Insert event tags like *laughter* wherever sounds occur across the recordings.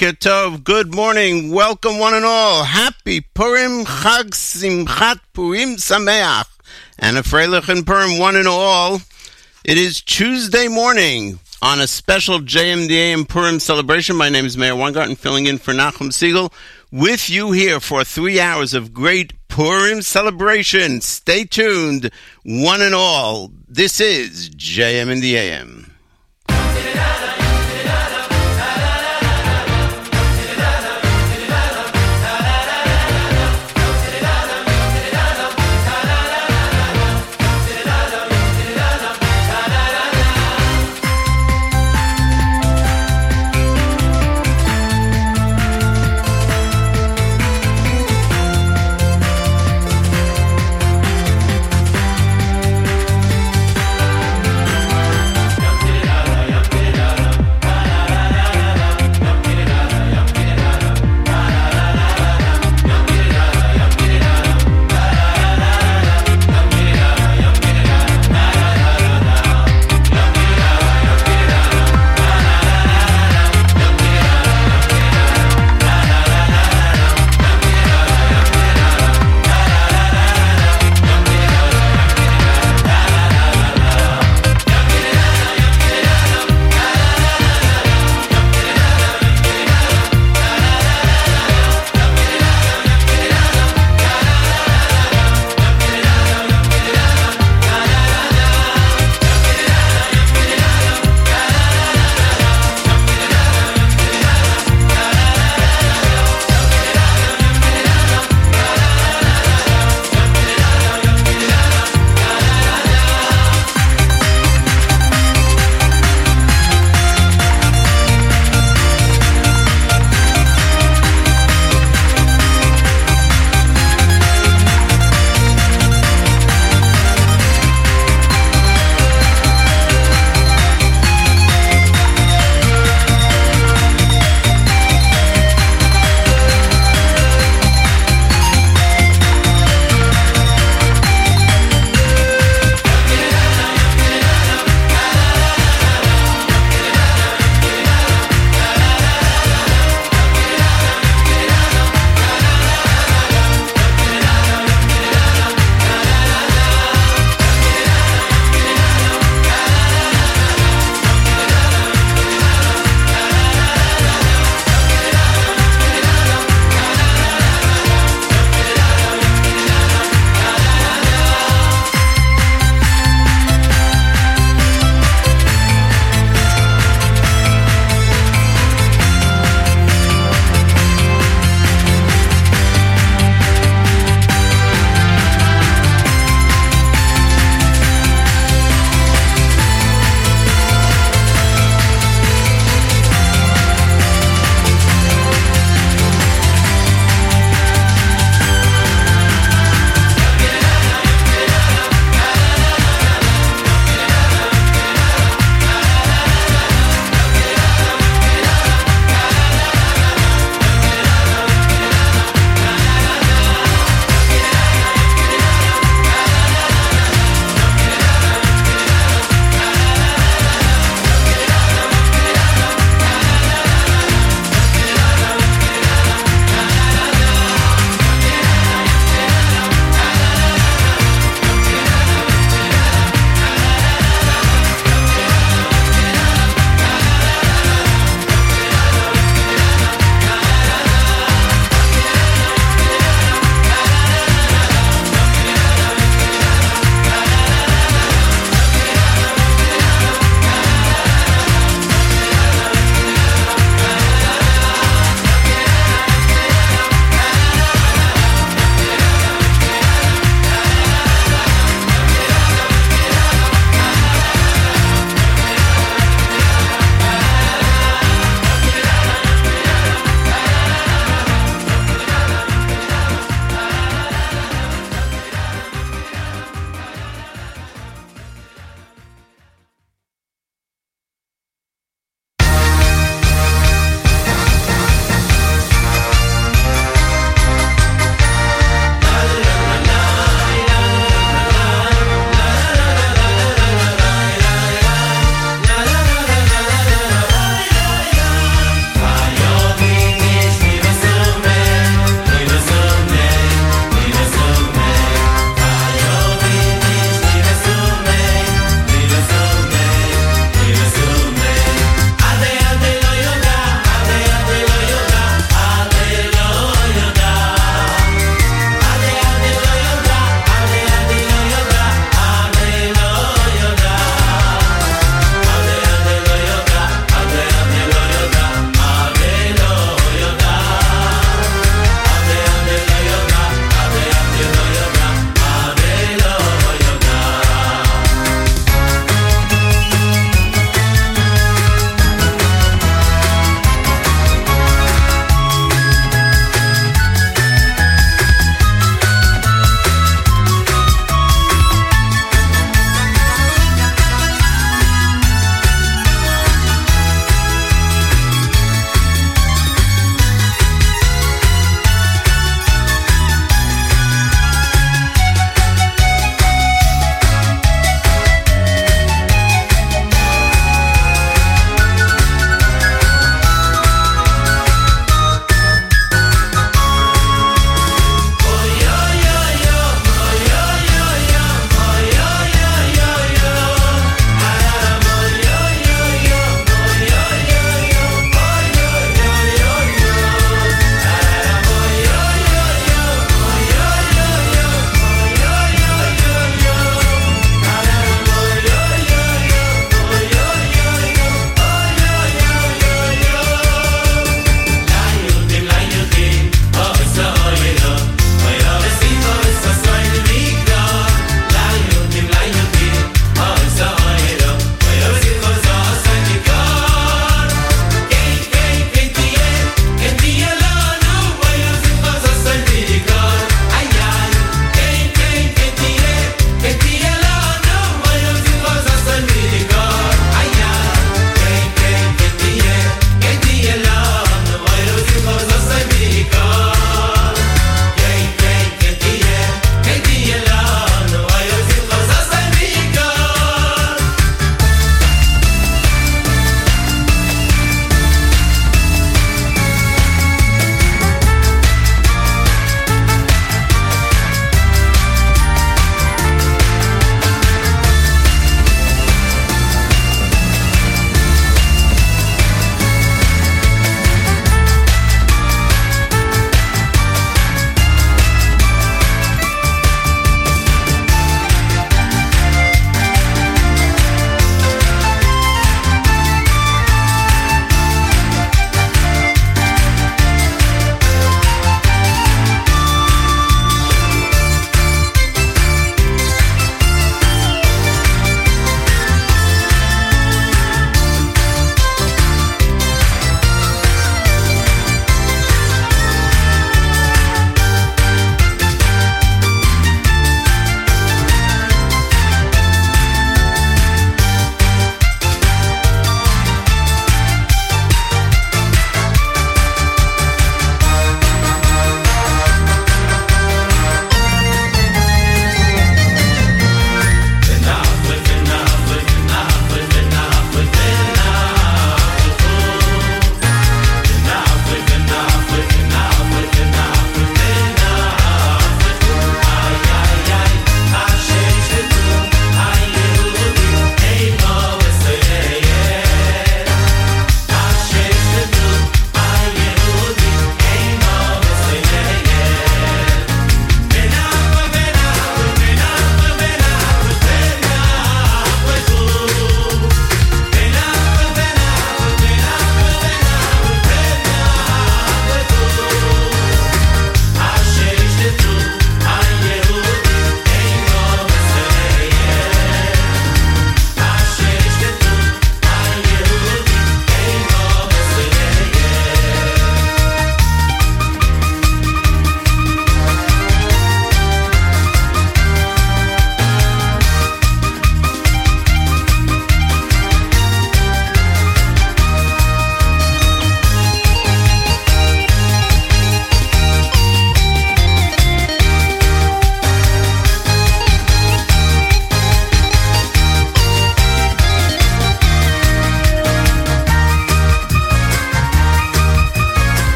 Good morning, welcome one and all. Happy Purim Chag Simchat Purim Sameach. And a Freilich and Purim one and all. It is Tuesday morning on a special JMDA and Purim celebration. My name is Meir Weingarten, filling in for Nachum Segal, with you here for three hours of great Purim celebration. Stay tuned, one and all. This is JM the AM.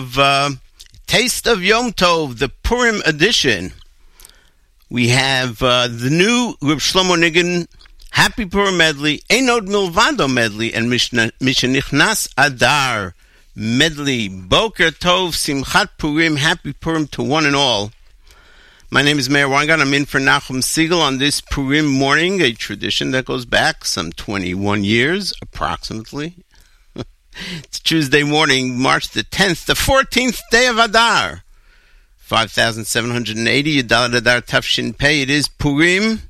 Of uh, Taste of Yom Tov, the Purim edition. We have uh, the new Reb Shlomo Niggin Happy Purim medley, Einod Milvado medley, and Mishenichnas Adar medley. Boker Tov, Simchat Purim, Happy Purim to one and all. My name is Meir Weingarten. I'm in for Nachum Segal on this Purim morning, a tradition that goes back some 21 years, approximately. It's Tuesday morning, March the 10th, the 14th day of Adar. 5,780, Yadalat Adar Tafshin Pei. It is Purim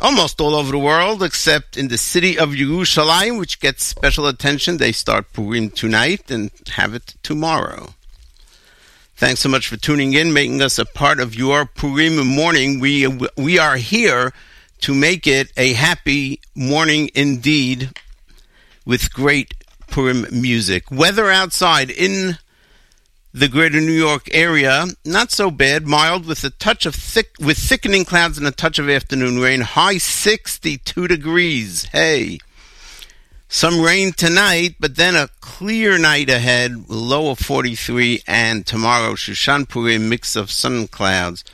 almost all over the world, except in the city of Yerushalayim, which gets special attention. They start Purim tonight and have it tomorrow. Thanks so much for tuning in, making us a part of your Purim morning. We we are here to make it a happy morning indeed, with great Purim music. Weather outside in the greater New York area, not so bad, mild with a touch of thick, with thickening clouds and a touch of afternoon rain. High 62 degrees. Hey. Some rain tonight, but then a clear night ahead, low of 43, and tomorrow, Shushan Purim, mix of sun and clouds,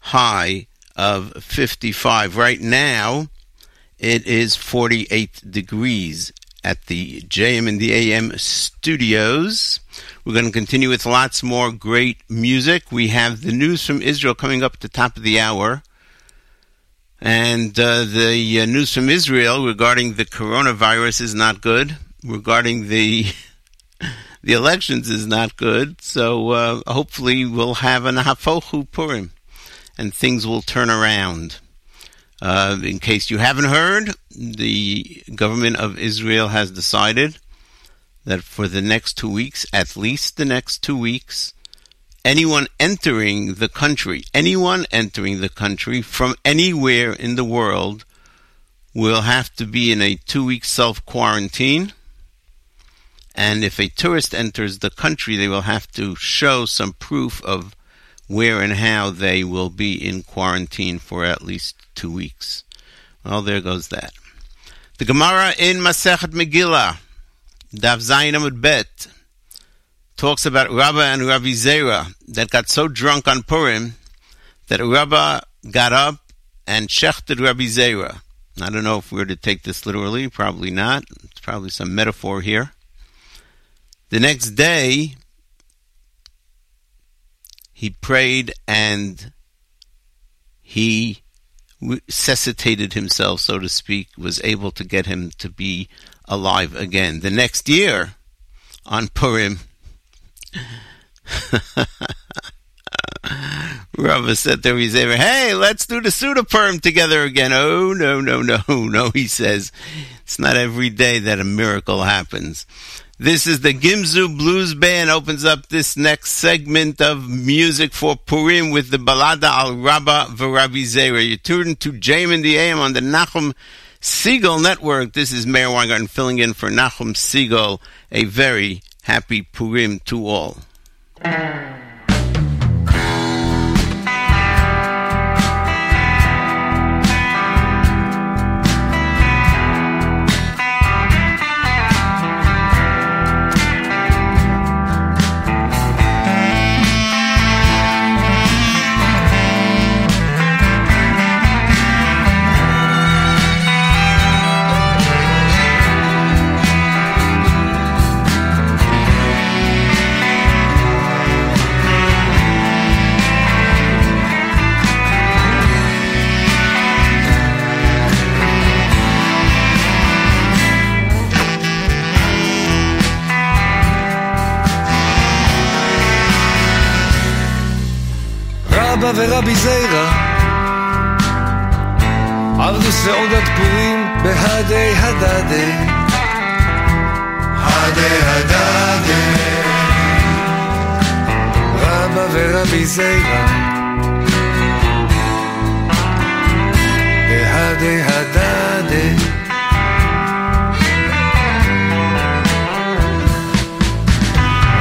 high of 55. Right now, it is 48 degrees at the JM and the AM studios. We're going to continue with lots more great music. We have the news from Israel coming up at the top of the hour. And uh, the uh, news from Israel regarding the coronavirus is not good. Regarding the *laughs* the elections is not good. So uh, hopefully we'll have an Hafochu Purim and things will turn around. Uh, in case you haven't heard, the government of Israel has decided that for the next two weeks, at least the next two weeks, anyone entering the country, anyone entering the country from anywhere in the world will have to be in a two week self quarantine. And if a tourist enters the country, they will have to show some proof of where and how they will be in quarantine for at least two weeks. Well, there goes that. The Gemara in Masechet Megillah, Daf Zayin Amud Bet, talks about Rabba and Rabbi Zera that got so drunk on Purim that Rabba got up and shechted Rabbi Zera. I don't know if we are to take this literally, probably not. It's probably some metaphor here. The next day, he prayed and he resuscitated himself, so to speak, was able to get him to be alive again. The next year, on Purim, *laughs* Rava said to Rizever, hey, let's do the Suda Purim together again. Oh, no, no, no, *laughs* no, he says. It's not every day that a miracle happens. This is the Gimzu Blues Band opens up this next segment of music for Purim with the Balada al Rabba Varabi Zera. You're tuned to JM in the AM on the Nachum Segal Network. This is Meir Weingarten filling in for Nachum Segal. A very happy Purim to all. רבא ורבי זיירא עבדו סעודת פורים בהדי הדדי הדי הדדי רבא ורבי זיירא בהדי הדדי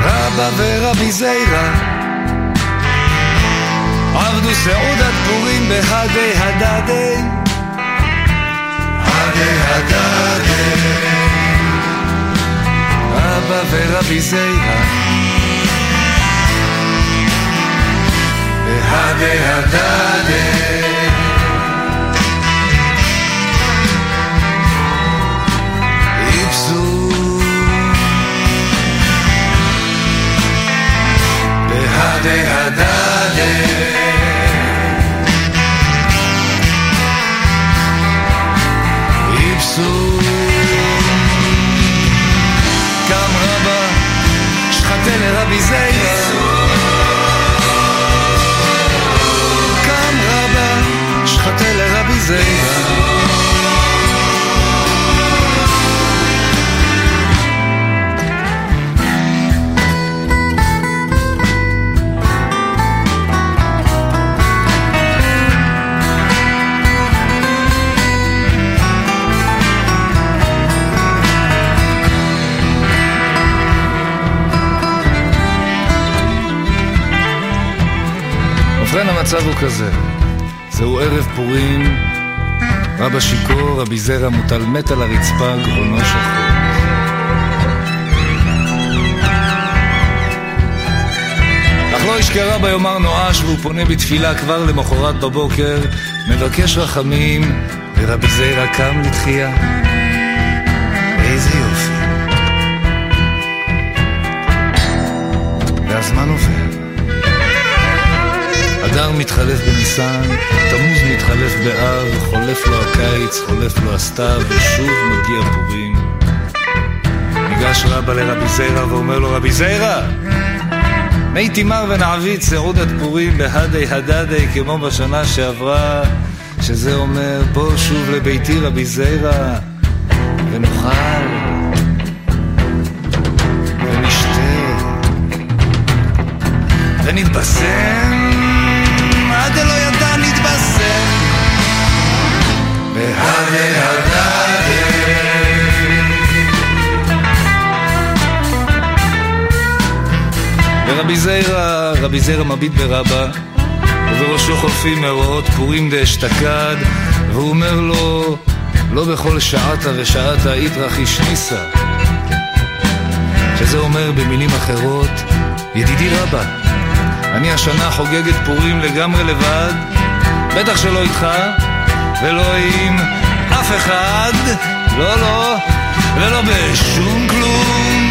רבא ורבי זיירא ערבנו סעודת פורים בהדי הדדי. הדי הדדי. אבא ורבי זיירה. בהדי הדדי. איבסו. בהדי הדדי. זיירה ובכן המצב הוא כזה, זהו ערב פורים, רבא שיכור, רבי זרע מוטל מת על הרצפה, גרונו שחור. אך לא ישכרה ביומר נואש והוא פונה בתפילה כבר למחרת בבוקר, מבקש רחמים, ורבי זרע קם לתחייה. איזה יופי. והזמן עובר. אדר מתחלף בניסן, תמוז מתחלף באב, חולף לו הקיץ, חולף לו הסתיו, ושוב מגיע פורים. ניגש רבא לרבי זיירא ואומר לו, רבי זיירא, מי תימר ונעביד סעודת פורים בהדי הדדי כמו בשנה שעברה, שזה אומר, בוא שוב לביתי רבי זיירא, ונאכל, ונשתה, ורבי זיירא, רבי זיירא מביט ברבא ובראשו חולפים מאורעות פורים דאשתקד והוא אומר לו לא בכל שעתה ושעתה איתרח ניסה שזה אומר במילים אחרות ידידי רבא אני השנה חוגגת פורים לגמרי לבד, בטח שלא איתך, ולא עם אף אחד, לא, לא, ולא בשום כלום.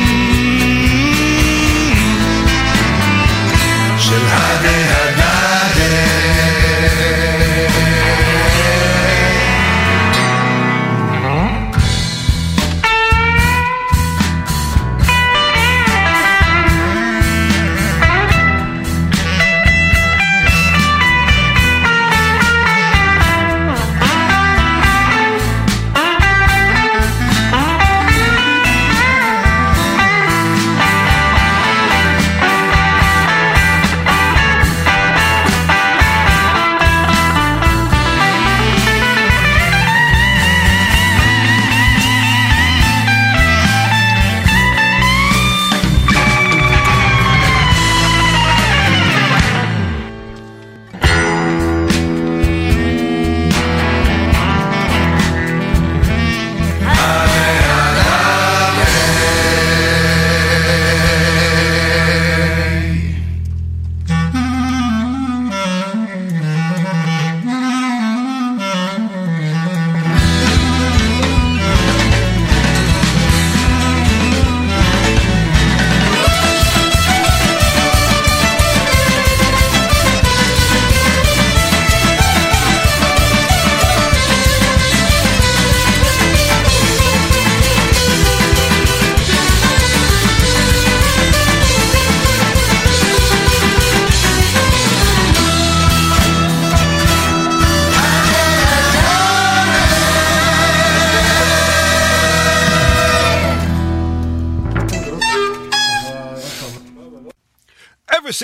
شو هذه هدايا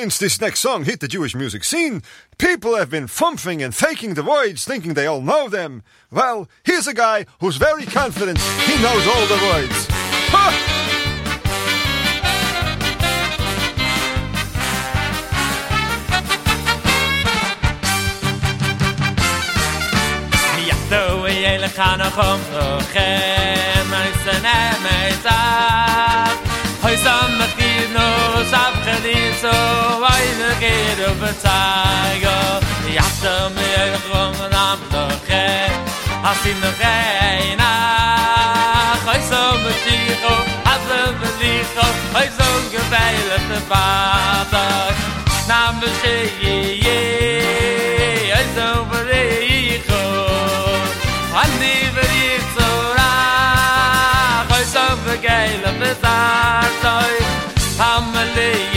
Since this next song hit the Jewish music scene, people have been fumfing and faking the words, thinking they all know them. Well, here's a guy who's very confident he knows all the words. Ha! Yachdo yelchan achom geht auf der Zeiger. Ich hatte mir gerungen am Doche, als in der Reina. Heuso mit Schicho, hasse mit Licho, heuso gefeilet Vater. Nam je, je, heuso mit Licho. An die wir hier.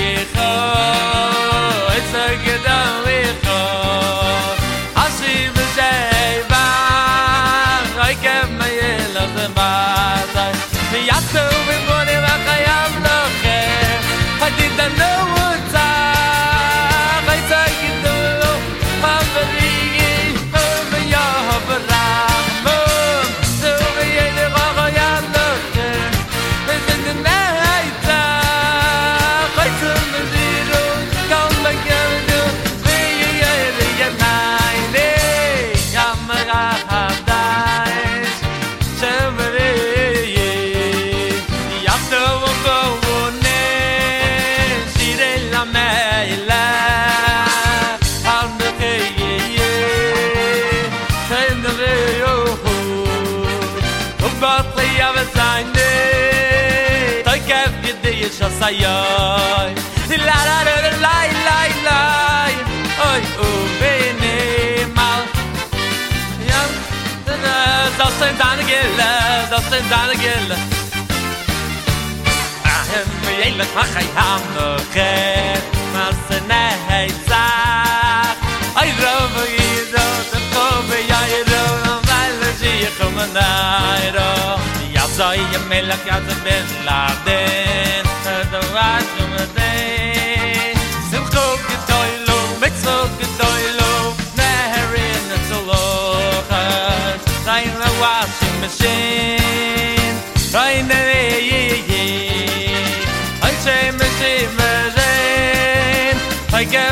doch in deine Gille. Ahem, mir jähle, mach ein Hammer, was in der Heiz sagt. Ay, Rove, ihr doch, der Kobe, ja, ihr doch, am Weile, sie, ihr kommen da. Ja, so, ihr Melech, bin Laden, so, du.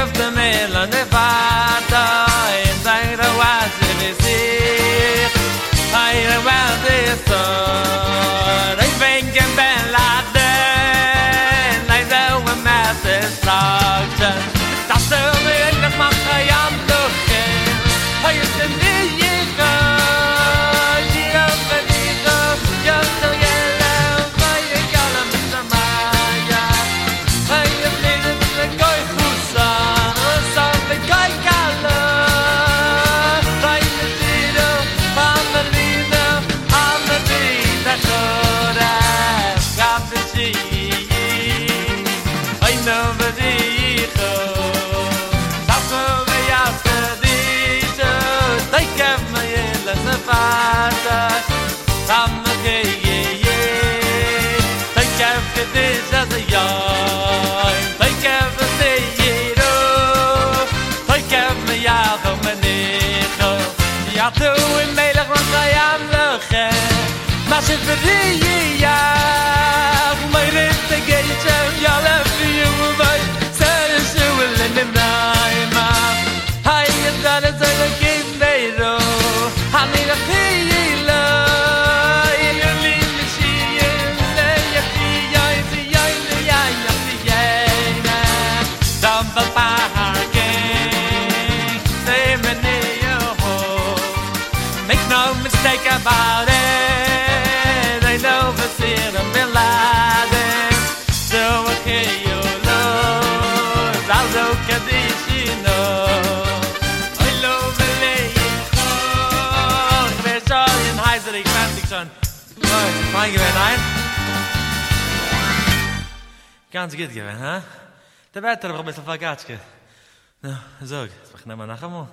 auf dem Mehl und der Vater in seiner Wasser wie sich. Heiler Wasser ist doch. Every Ganz gut gewesen, ha? Der Wetter war ein bisschen vergatschke. Na, sag, jetzt mach ich nochmal nachher mal.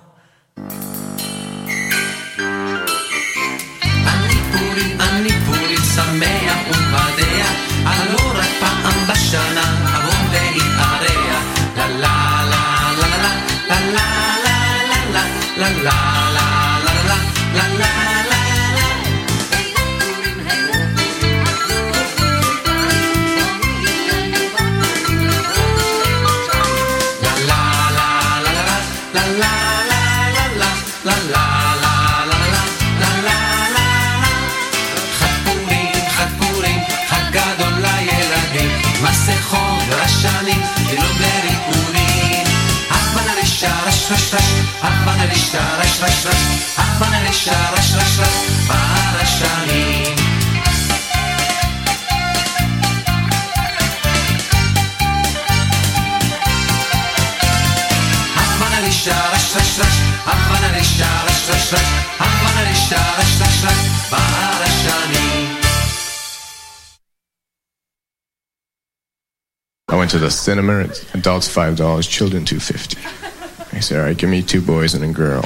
אני פורים, אני פורים שמח ומבדח, על לא רק la. I went to the cinema, adults $5, children 250. He said, All right, give me two boys and a girl.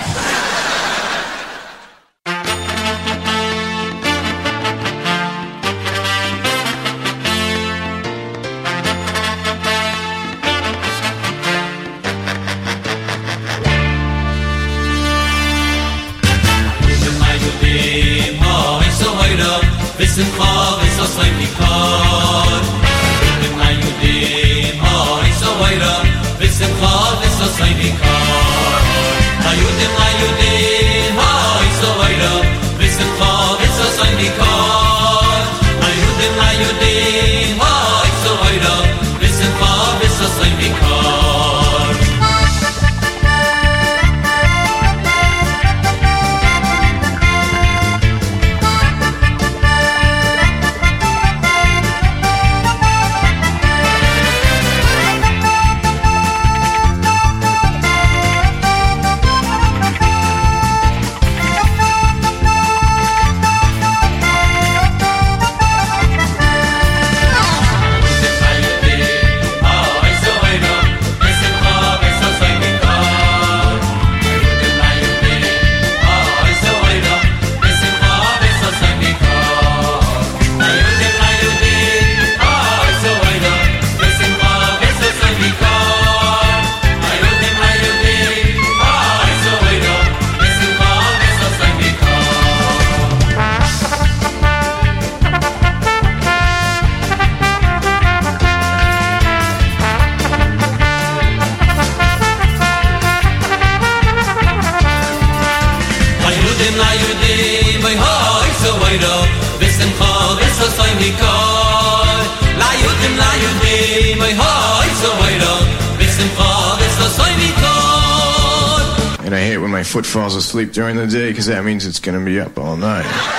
sleep during the day because that means it's going to be up all night.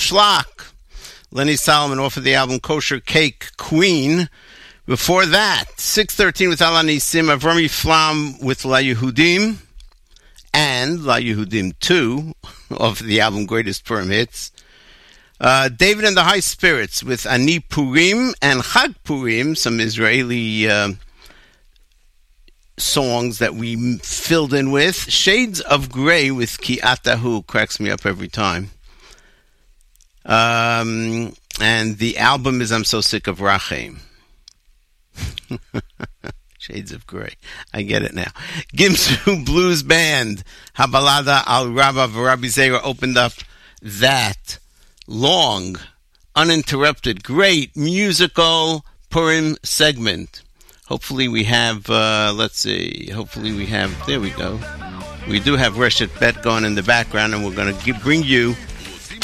Schlock. Lenny Solomon offered the album Kosher Cake Queen. Before that, 613 with Alani Sim, Avrami Flam with La Yehudim, and La Yehudim 2 *laughs* of the album Greatest Purim Hits. Uh, David and the High Spirits with Ani Purim and Chag Purim, some Israeli uh, songs that we filled in with. Shades of Grey with Ki Atahu cracks me up every time. Um, and the album is I'm So Sick of Rachem. *laughs* Shades of Grey. I get it now. Gimzu *laughs* Blues Band. Habalada al Rabba Rabbi Zera opened up that long, uninterrupted, great musical Purim segment. Hopefully we have, uh, let's see, hopefully we have, there we go. We do have Reshet Bet going in the background, and we're going to bring you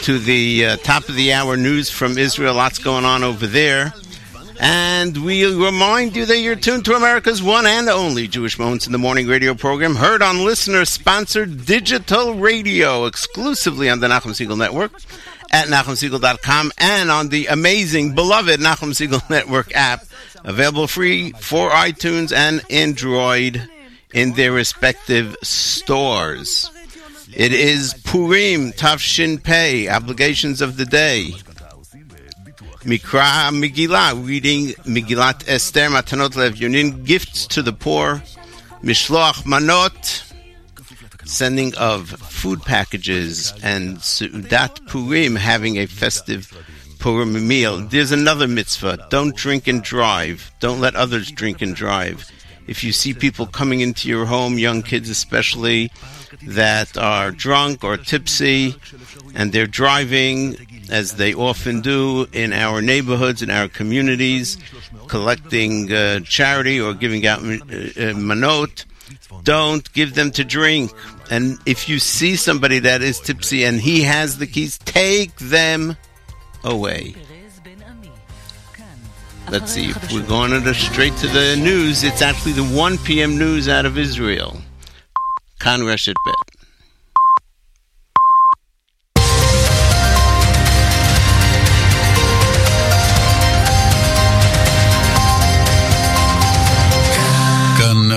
to the uh, top of the hour news from Israel. Lots going on over there. And we remind you that you're tuned to America's one and only Jewish Moments in the Morning radio program, heard on listener sponsored digital radio exclusively on the Nachum Segal Network at NachumSegal.com and on the amazing, beloved Nachum Segal *laughs* Network app, available free for iTunes and Android in their respective stores. It is Purim, Tafshin Pei, obligations of the day. Mikra Megillah, reading Megillat Esther, Matanot Lev Yunin, gifts to the poor. Mishloach Manot, sending of food packages, and Sudat Purim, having a festive Purim meal. There's another mitzvah. Don't drink and drive. Don't let others drink and drive. If you see people coming into your home, young kids especially, that are drunk or tipsy, and they're driving, as they often do in our neighborhoods, in our communities, collecting uh, charity or giving out uh, uh, manot, don't give them to drink. And if you see somebody that is tipsy and he has the keys, take them away. Let's see if we're going to the, straight to the news. It's actually the 1 p.m. news out of Israel. Kan Reshet Bet.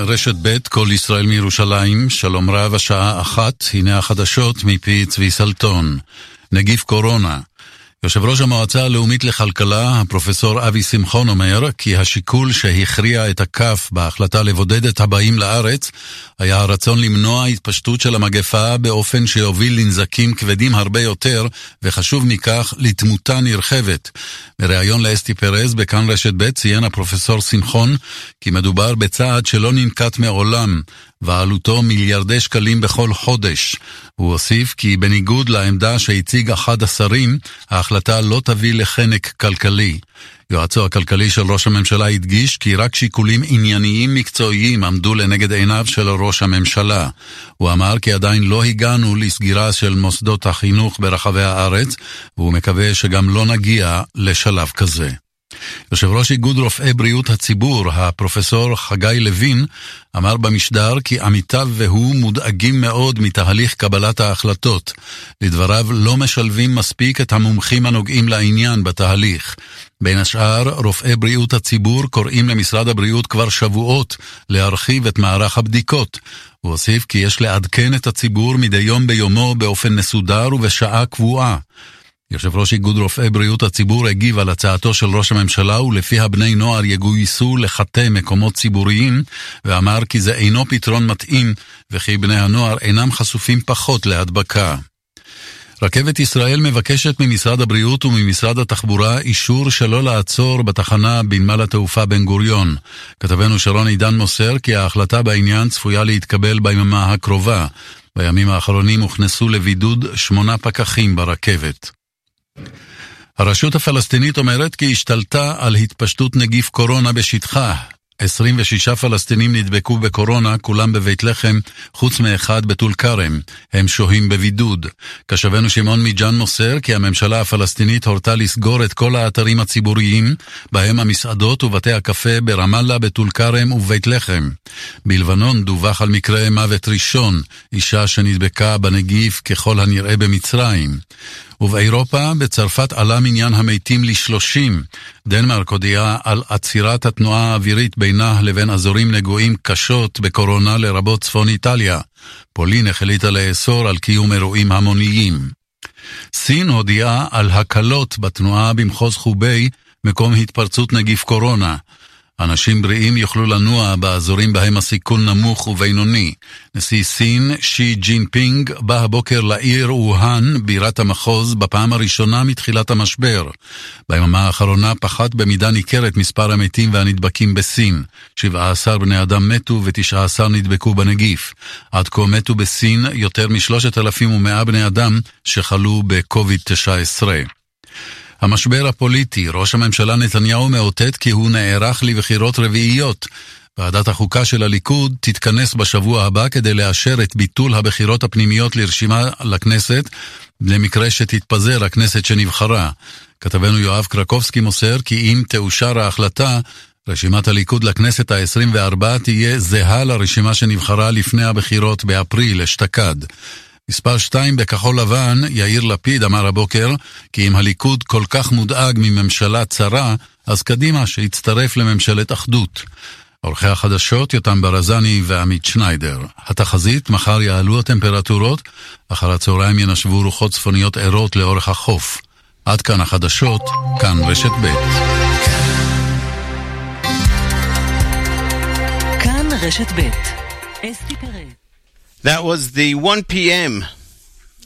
רשת ב', כל ישראל מירושלים, שלום רב, השעה אחת, הנה החדשות מפי צבי סלטון. נגיף קורונה, יושב ראש המועצה הלאומית לכלכלה, הפרופסור אבי שמחון אומר כי השיקול שהכריע את הכף בהחלטה לבודד את הבאים לארץ היה הרצון למנוע התפשטות של המגפה באופן שיוביל לנזקים כבדים הרבה יותר, וחשוב מכך, לתמותה נרחבת. בריאיון לאסתי פרז בכאן רשת ב' ציין הפרופסור שמחון כי מדובר בצעד שלא ננקט מעולם, ועלותו מיליארדי שקלים בכל חודש. הוא הוסיף כי בניגוד לעמדה שהציג אחד השרים, ההחלטה לא תביא לחנק כלכלי. יועצו הכלכלי של ראש הממשלה הדגיש כי רק שיקולים ענייניים מקצועיים עמדו לנגד עיניו של ראש הממשלה. הוא אמר כי עדיין לא הגענו לסגירה של מוסדות החינוך ברחבי הארץ, והוא מקווה שגם לא נגיע לשלב כזה. יושב ראש איגוד רופאי בריאות הציבור, הפרופסור חגי לוין, אמר במשדר כי עמיתיו והוא מודאגים מאוד מתהליך קבלת ההחלטות. לדבריו, לא משלבים מספיק את המומחים הנוגעים לעניין בתהליך. בין השאר, רופאי בריאות הציבור קוראים למשרד הבריאות כבר שבועות להרחיב את מערך הבדיקות. הוא הוסיף כי יש לעדכן את הציבור מדי יום ביומו באופן מסודר ובשעה קבועה. יושב ראש איגוד רופאי בריאות הציבור הגיב על הצעתו של ראש הממשלה ולפיה בני נוער יגויסו לחטא מקומות ציבוריים ואמר כי זה אינו פתרון מתאים וכי בני הנוער אינם חשופים פחות להדבקה. רכבת ישראל מבקשת ממשרד הבריאות וממשרד התחבורה אישור שלא לעצור בתחנה בנמל התעופה בן גוריון. כתבנו שרון עידן מוסר כי ההחלטה בעניין צפויה להתקבל ביממה הקרובה. בימים האחרונים הוכנסו לבידוד שמונה פקחים ברכבת. הרשות הפלסטינית אומרת כי השתלטה על התפשטות נגיף קורונה בשטחה. 26 פלסטינים נדבקו בקורונה, כולם בבית לחם, חוץ מאחד בטול כרם. הם שוהים בבידוד. כשבנו שמעון מיג'אן מוסר כי הממשלה הפלסטינית הורתה לסגור את כל האתרים הציבוריים, בהם המסעדות ובתי הקפה ברמאללה, בטול כרם ובבית לחם. בלבנון דווח על מקרה מוות ראשון, אישה שנדבקה בנגיף ככל הנראה במצרים. ובאירופה, בצרפת עלה מניין המתים ל-30. דנמרק הודיעה על עצירת התנועה האווירית בינה לבין אזורים נגועים קשות בקורונה לרבות צפון איטליה. פולין החליטה לאסור על קיום אירועים המוניים. סין הודיעה על הקלות בתנועה במחוז חוביי, מקום התפרצות נגיף קורונה. אנשים בריאים יוכלו לנוע באזורים בהם הסיכון נמוך ובינוני. נשיא סין, שי ג'ינפינג, בא הבוקר לעיר ווהאן, בירת המחוז, בפעם הראשונה מתחילת המשבר. ביממה האחרונה פחת במידה ניכרת מספר המתים והנדבקים בסין. 17 בני אדם מתו ו-19 נדבקו בנגיף. עד כה מתו בסין יותר מ-3,100 בני אדם שחלו ב-COVID-19. המשבר הפוליטי, ראש הממשלה נתניהו מאותת כי הוא נערך לבחירות רביעיות. ועדת החוקה של הליכוד תתכנס בשבוע הבא כדי לאשר את ביטול הבחירות הפנימיות לרשימה לכנסת, למקרה שתתפזר הכנסת שנבחרה. כתבנו יואב קרקובסקי מוסר כי אם תאושר ההחלטה, רשימת הליכוד לכנסת ה-24 תהיה זהה לרשימה שנבחרה לפני הבחירות באפריל אשתקד. מספר 2 בכחול לבן, יאיר לפיד אמר הבוקר כי אם הליכוד כל כך מודאג מממשלה צרה, אז קדימה שיצטרף לממשלת אחדות. עורכי החדשות יותם ברזני ועמית שניידר. התחזית, מחר יעלו הטמפרטורות, אחר הצהריים ינשבו רוחות צפוניות ערות לאורך החוף. עד כאן החדשות, כאן רשת ב'. כאן רשת ב' That was the 1 p.m.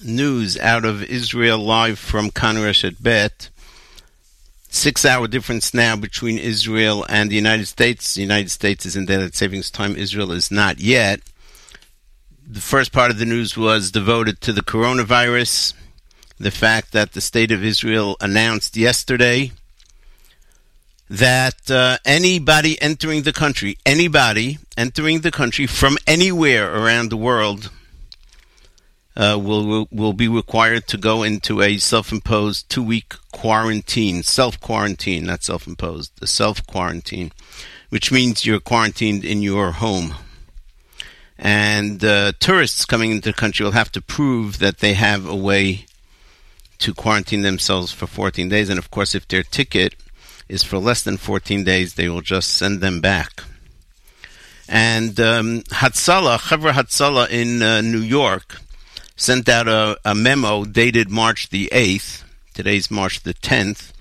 news out of Israel live from Kan Reshet Bet. Six hour difference now between Israel and the United States. The United States is in daylight savings time. Israel is not yet. The first part of the news was devoted to the coronavirus, the fact that the state of Israel announced yesterday that uh, anybody entering the country, anybody entering the country from anywhere around the world, uh, will will be required to go into a self-imposed two-week quarantine, self-quarantine, not self-imposed, a self-quarantine, which means you're quarantined in your home. And uh, tourists coming into the country will have to prove that they have a way to quarantine themselves for 14 days. And of course, if their ticket is for less than 14 days, they will just send them back. And um, Hatzalah, Chevra Hatzalah in uh, New York, sent out a, a memo dated March the 8th. Today's March the 10th.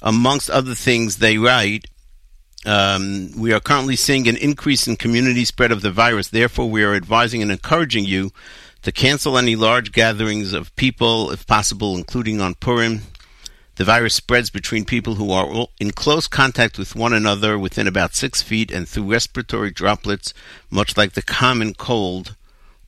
Amongst other things, they write, um, we are currently seeing an increase in community spread of the virus. Therefore, we are advising and encouraging you to cancel any large gatherings of people, if possible, including on Purim. The virus spreads between people who are in close contact with one another within about six feet and through respiratory droplets, much like the common cold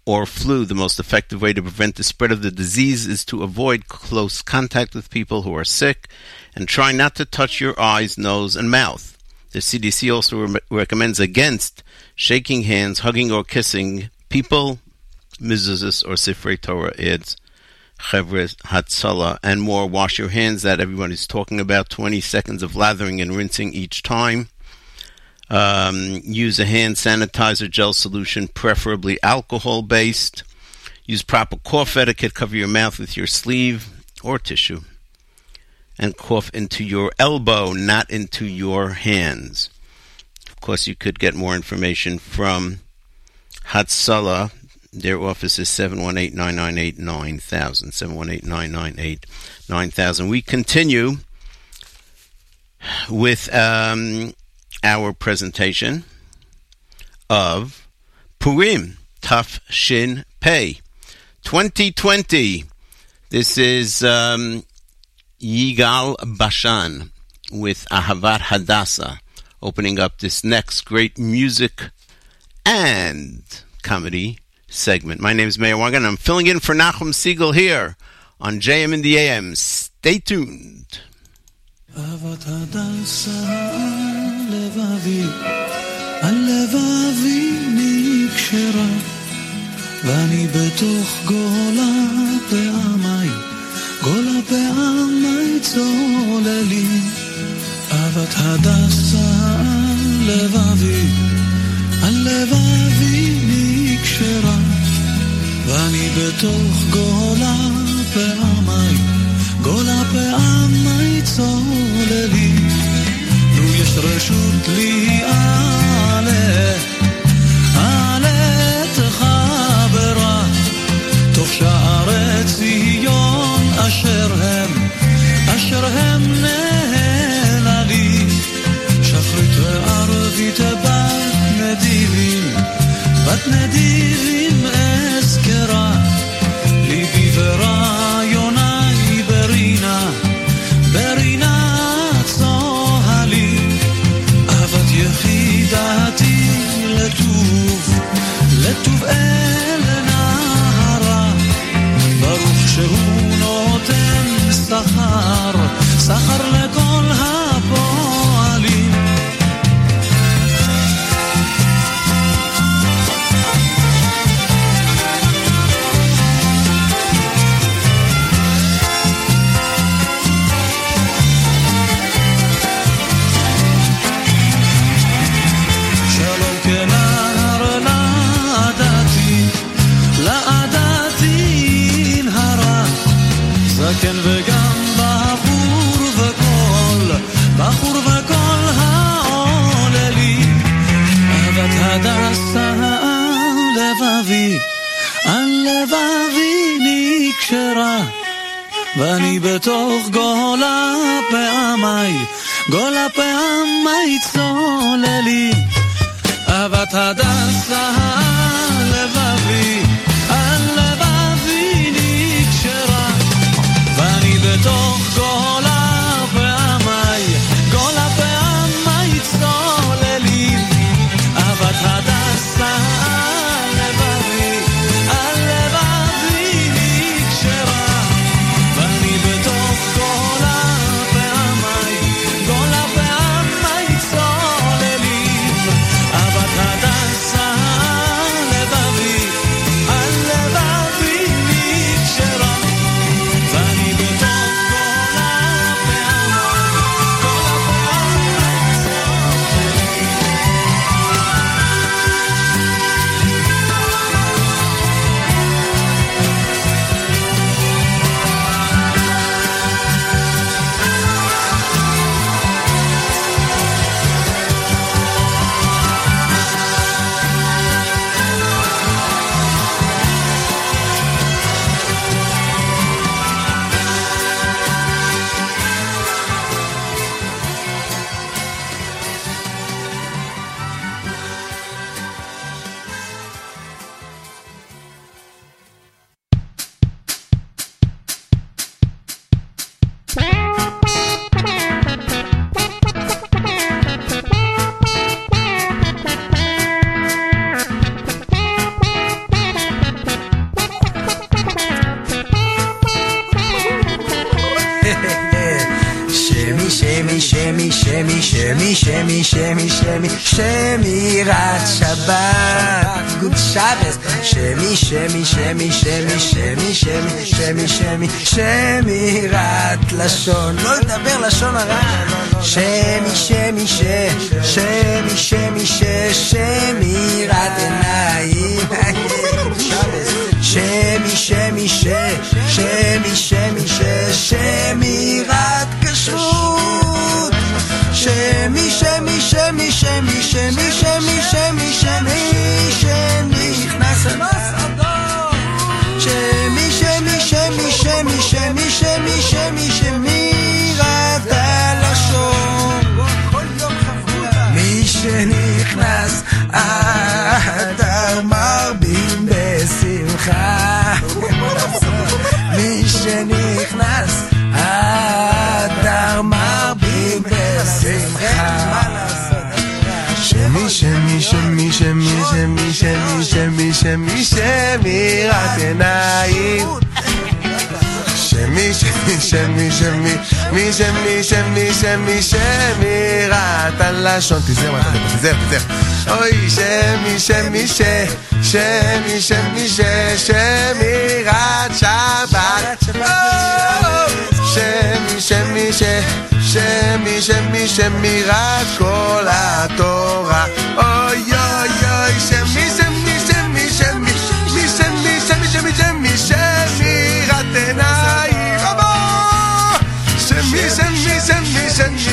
or flu. The most effective way to prevent the spread of the disease is to avoid close contact with people who are sick and try not to touch your eyes, nose, and mouth. The CDC also re- recommends against shaking hands, hugging, or kissing people, mezuzahs, or Sifrei Torah adds Chevre Hatzalah, and more. Wash your hands that everyone is talking about. 20 seconds of lathering and rinsing each time. Um, use a hand sanitizer gel solution, preferably alcohol based. Use proper cough etiquette. Cover your mouth with your sleeve or tissue. And cough into your elbow, not into your hands. Of course, you could get more information from Hatzalah. Their office is 718 998 9000. 718 998 9000. We continue with um, our presentation of Purim, Taf Shin Pei, 2020. This is um, Yigal Bashan with Ahavat Hadassah opening up this next great music and comedy segment. My name is Meir Weingarten, and I'm filling in for Nachum Segal here on JM in the AM. Stay tuned. ואני בתוך גולה גולה צוללים. הדסה על לבבי, על לבבי נקשרה, ואני בתוך גולה פעמי, גולה פעמי צוללים. לו יש רשות לי אעלה, אעלה תחברה, תוך שערי ציון אשר הם, אשר הם נהללים. שחרית וערבית נדיבים, سخر לבבי נקשרה. ואני בתוך גולה פעמי, גולה פעמי צוללים. אהבת הדסה לבבי, שמי שמי שמירת לשון לא לדבר לשון הרע שמי שמי ש שמי שמי ש שמירת עיניים שמי שמי ש שמי שמי ש שמירת כשרות שמי שמי שמי שמי שמי שמי שמי שמי שנכנס שמי שמי שמי שמירת הלשון. מי שנכנס אדר מרבים בשמחה. מי שנכנס אדר מרבים בשמחה. שמי שמי שמי שמי שמי שמי שמי שמי שמירת עיניים שמי שמי שמי שמי מי שמי שמי שמי שמירת הלשון תיזהר מה אתה מדבר תיזהר תיזהר אוי שמי שמי ש שמי שמי ש שמירת שבת שמי שמי ש שמי שמי שמירת כל התורה אוי אוי אוי שמי שמי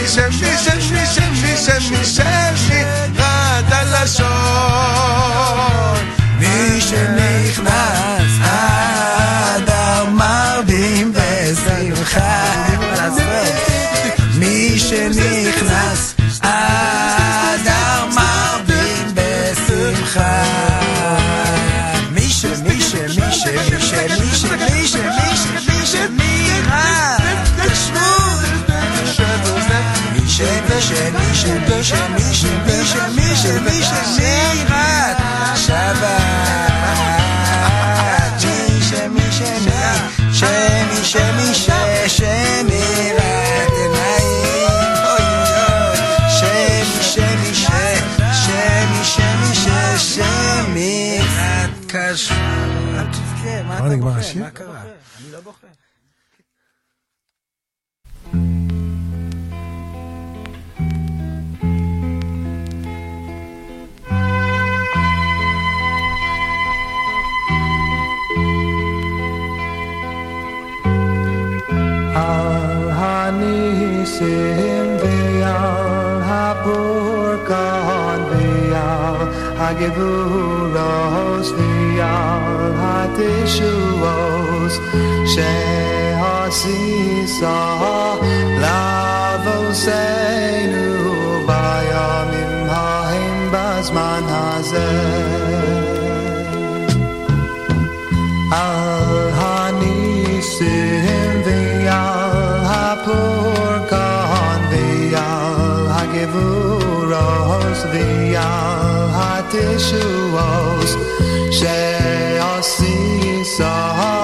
Michel, Michel, Michel, Michel, Michel, Michel, Michel, Michel, Michel, Michel, Michel, Michel, בשני, שני, שני, שני, שני, רק שבת. שני, שני, שני, שני, שני, שני, רק עיניים. שני, שני, שני, שני, שני, שני, רק כשרות. מה נגמר השיר? מה קרה? אני לא בוכה. sin veil, I pour God veil, I give us veil, I tissue us, shea sisa, lavo seinu, bayam im haim basman hazel. Al hanisin. tissue walls share your seesaw.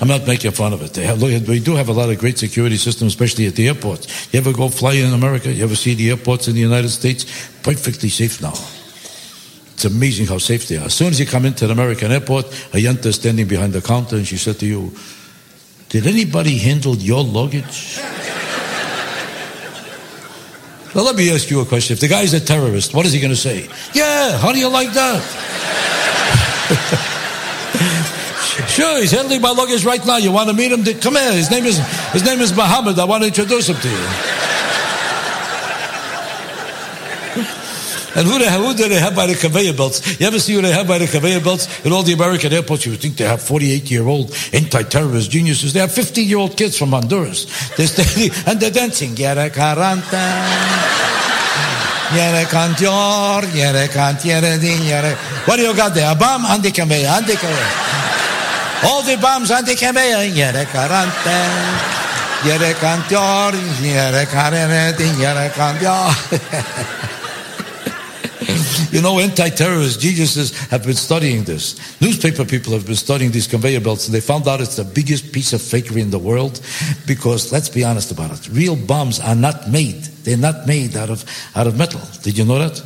I'm not making fun of it. They have, look, we do have a lot of great security systems, especially at the airports. You ever go fly in America? You ever see the airports in the United States? Perfectly safe now. It's amazing how safe they are. As soon as you come into an American airport, a yanta is standing behind the counter and she said to you, Did anybody handle your luggage? Now let me ask you a question. If the guy's a terrorist, what is he going to say? Yeah, how do you like that? *laughs* Sure, he's handling my luggage right now. You want to meet him? Come here. His name is his name is Muhammad. I want to introduce him to you. And who, the, who do they have by the conveyor belts? You ever see who they have by the conveyor belts? In all the American airports, you would think they have 48-year-old anti-terrorist geniuses. They have 15-year-old kids from Honduras. They're standing, *laughs* and they're dancing. Yere caranta, yere cantior, yere cant, yere din, yere... What do you got there? A bomb? On the conveyor, on the conveyor. All the bombs conveyor. Yere caranta, yere cantior, yere carene din, yere cantior. *laughs* You know, anti-terrorist geniuses have been studying this. Newspaper people have been studying these conveyor belts, and they found out it's the biggest piece of fakery in the world. Because let's be honest about it, real bombs are not made. They're not made out of out of metal. Did you know that?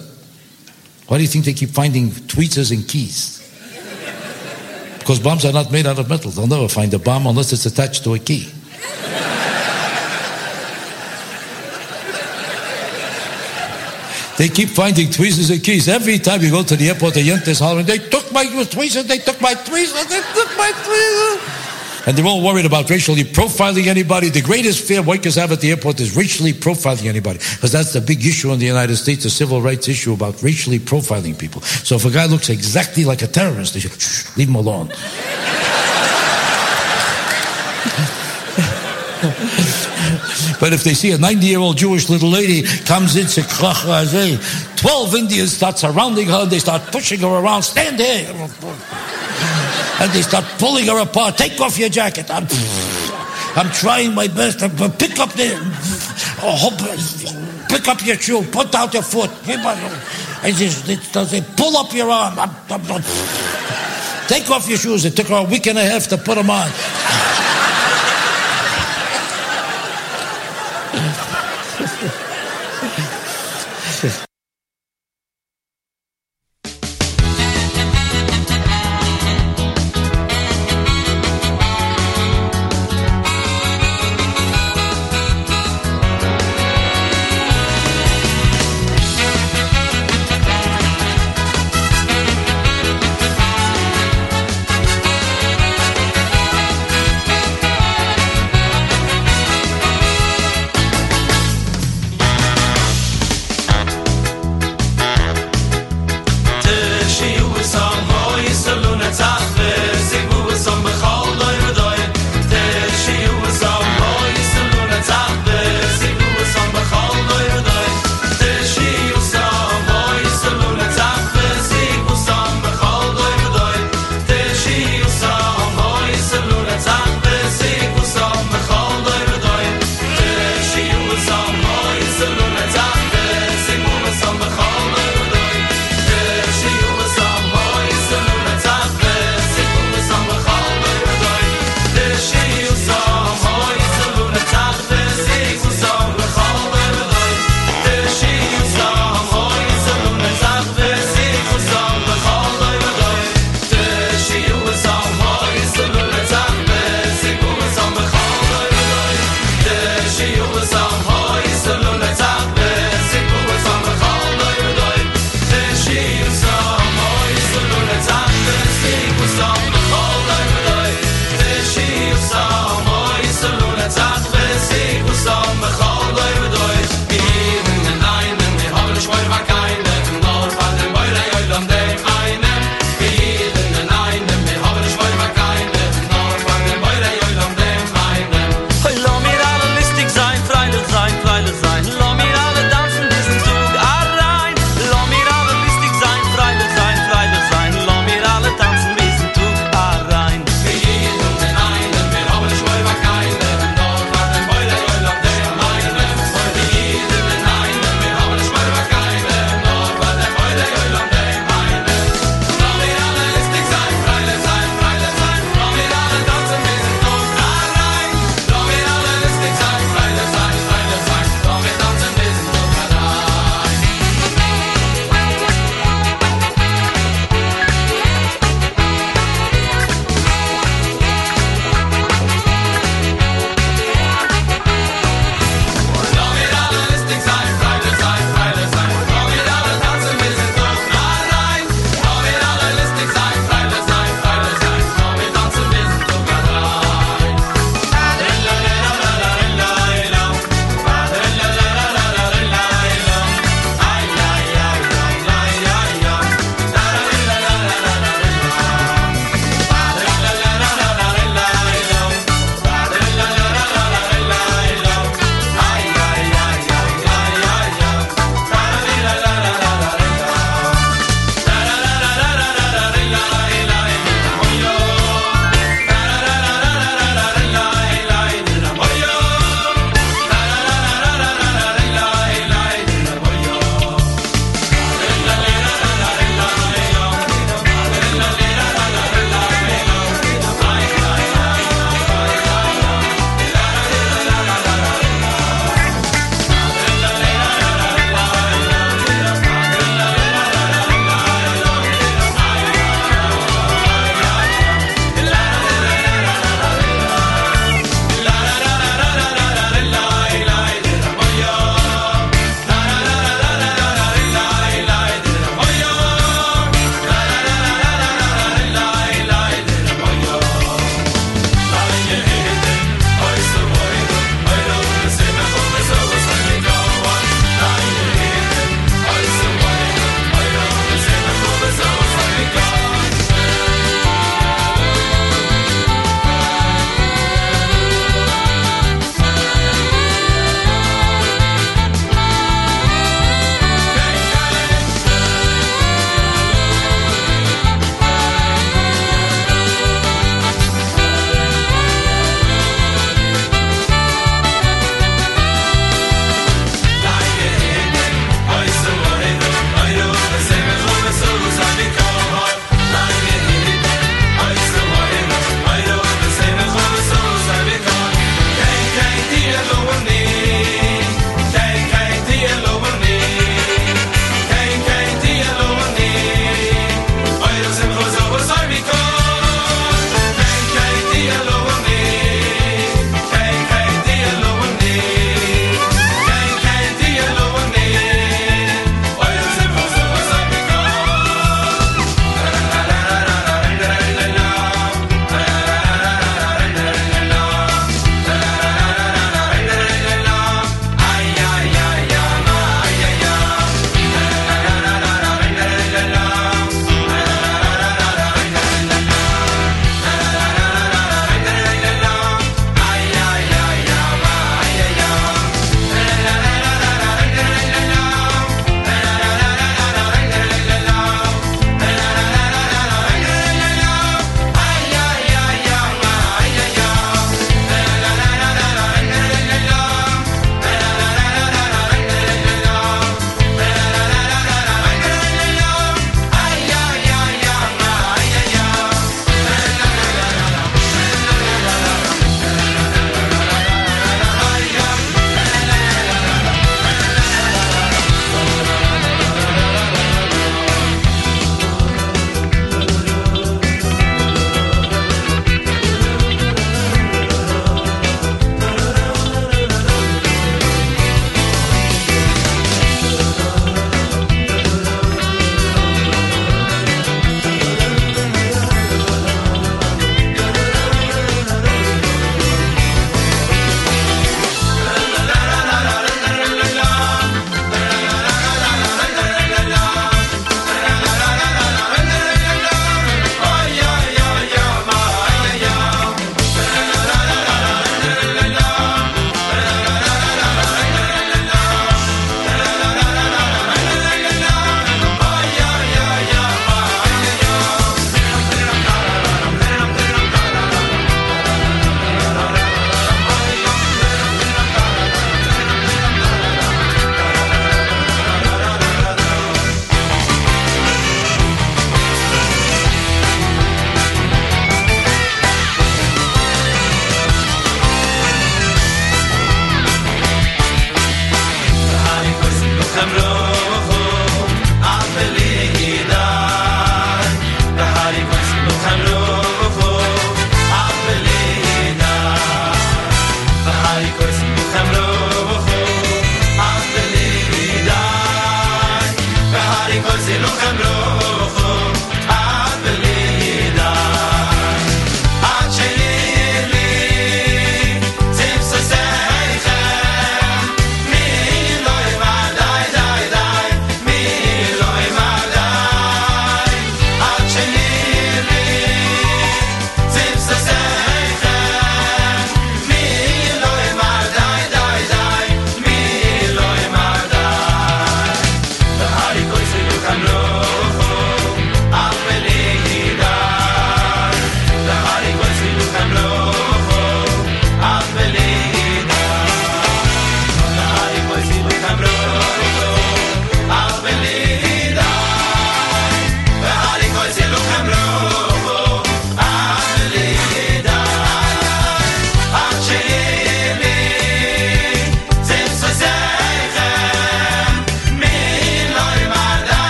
Why do you think they keep finding tweezers and keys? Because bombs are not made out of metal. They'll never find a bomb unless it's attached to a key. They keep finding tweezers and keys. Every time you go to the airport, the yent is hollering, they took my tweezers, they took my tweezers, they took my tweezers. And they're all worried about racially profiling anybody. The greatest fear workers have at the airport is racially profiling anybody. Because that's the big issue in the United States, the civil rights issue about racially profiling people. So if a guy looks exactly like a terrorist, they should, Shh, leave him alone. *laughs* But if they see a 90 year old Jewish little lady comes in, 12 Indians start surrounding her and they start pushing her around. Stand here. And they start pulling her apart. Take off your jacket. I'm, I'm trying my best to pick up the. Oh, pick up your shoe. Put out your foot. And they pull up your arm. Take off your shoes. It took her a week and a half to put them on.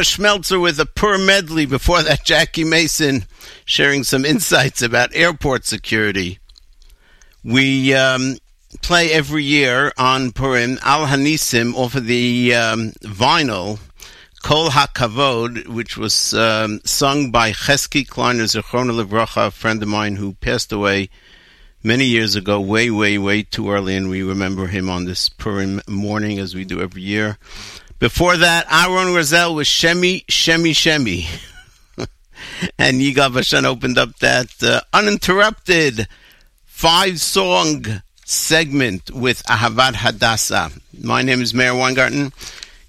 Lippa Schmelzer with a pur medley. Before that, Jackie Mason sharing some insights about airport security. We um, play every year on Purim Al Hanisim off of the um, vinyl Kol HaKavod, which was um, sung by Chesky Kleiner Zechron Levracha, a friend of mine who passed away many years ago, way, way, way too early, and we remember him on this Purim morning as we do every year. Before that, Aaron Razel with Shemi, Shemi, Shemi. *laughs* and Yigav Hashan opened up that uh, uninterrupted five song segment with Ahavat Hadassah. My name is Meir Weingarten.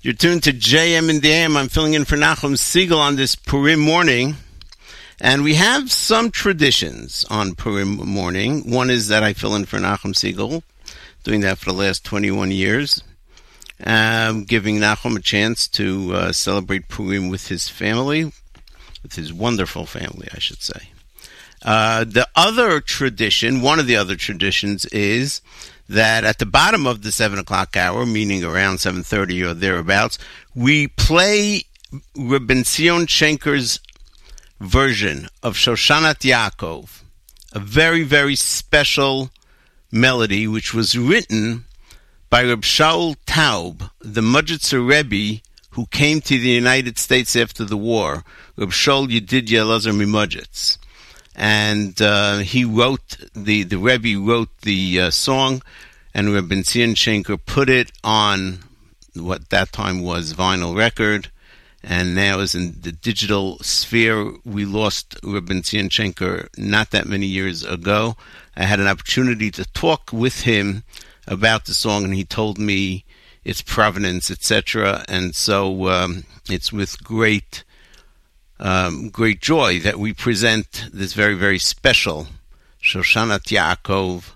You're tuned to JM and AM. I'm filling in for Nachum Segal on this Purim morning. And we have some traditions on Purim morning. One is that I fill in for Nachum Segal, doing that for the last 21 years, um, giving Nachum a chance to uh, celebrate Purim with his family, with his wonderful family, I should say. Uh, the other tradition, one of the other traditions, is that at the bottom of the seven o'clock hour, meaning around seven thirty or thereabouts, we play Rabbi Zion Schenker's version of Shoshanat Yaakov, a very very special melody which was written by Reb Shaul Taub, the Modzitzer Rebbe who came to the United States after the war, Reb Shaul Yedidya Elazar Mimudjitz and uh, he wrote the the Rebbe wrote the uh, song, and Rebbe Zion Schenker put it on what that time was vinyl record, and now is in the digital sphere. We lost Rebbe Zion Schenker not that many years ago. I had an opportunity to talk with him about the song, and he told me its provenance, etc. And so um, it's with great um, great joy that we present this very, very special Shoshanat Yaakov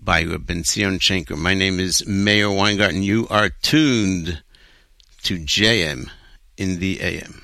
by Rabbi Zion Schenker. My name is Meir Weingarten. You are tuned to JM in the AM.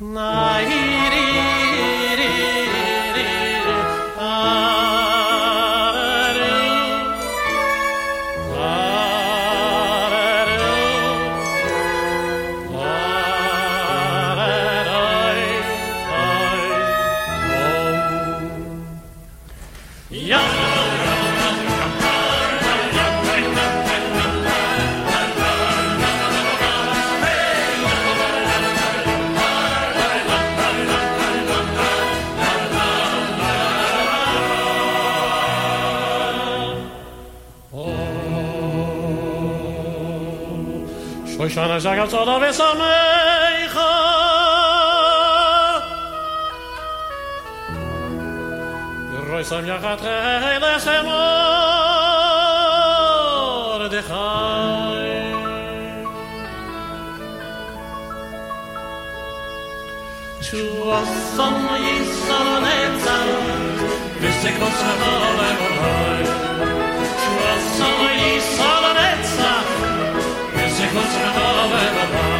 Nairi. Shoshana Jagat Zola Vesamecha Roisam Yachat forse una nuova domanda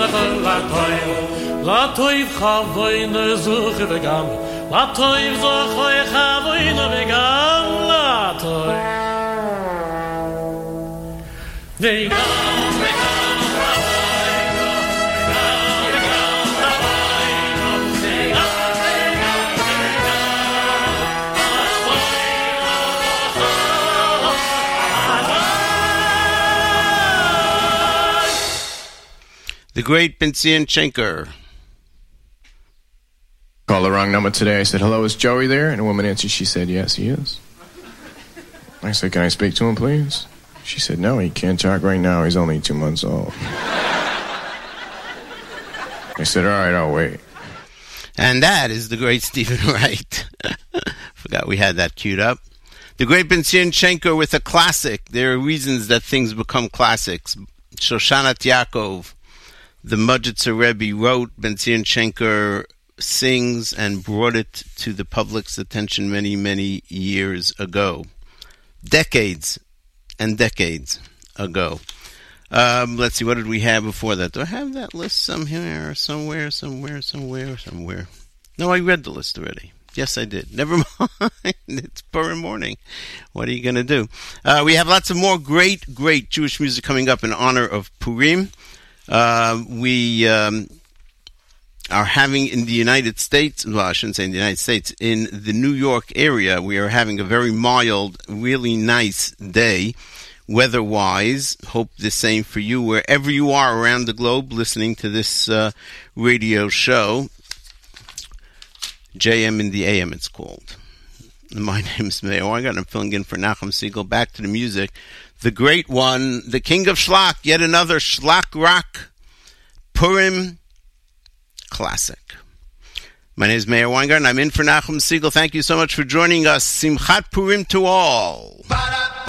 la toy la toy khavoy ne zukh de gam la toy zukh khavoy ne ve gam la toy ve gam the great Ben Zion Schenker. Called the wrong number today. I said, hello, is Joey there? And a woman answered, she said, yes, he is. I said, can I speak to him, please? She said, no, he can't talk right now. He's only two months old. I said, all right, I'll wait. And that is the great Stephen *laughs* Wright. *laughs* Forgot we had that queued up. The great Ben Zion Schenker with a classic. There are reasons that things become classics. Shoshanat Yaakov the Modzitzer Rebbe, wrote Benzion Schenker sings and brought it to the public's attention many, many years ago. Decades and decades ago. Um, let's see, what did we have before that? Do I have that list somewhere, somewhere, somewhere, somewhere, somewhere? No, I read the list already. Yes, I did. *laughs* Never mind. It's Purim morning. What are you going to do? Uh, we have lots of more great, great Jewish music coming up in honor of Purim. Uh, we um, are having in the United States, well, I shouldn't say in the United States, in the New York area, we are having a very mild, really nice day weather wise. Hope the same for you wherever you are around the globe listening to this uh, radio show. JM in the AM, it's called. *laughs* My name is Mayo. I got I'm filling in for Nachum Segal. Back to the music. The great one, the king of Schlock, yet another Schlock rock Purim classic. My name is Meir Weingarten. I'm in for Nachum Segal. Thank you so much for joining us. Simchat Purim to all. Baruch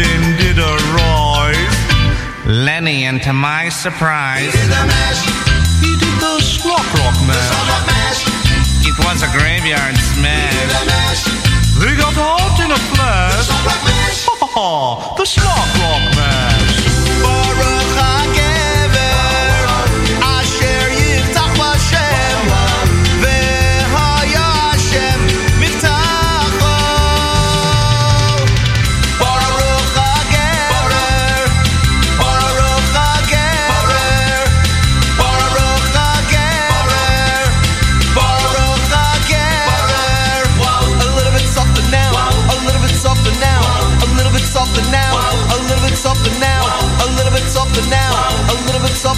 the dungeon did arise. Lenny, and to my surprise, He did the Schlock Rock mash. it was a graveyard smash. They got hot in a flash. The Ha ha ha! The Schlock Rock mash.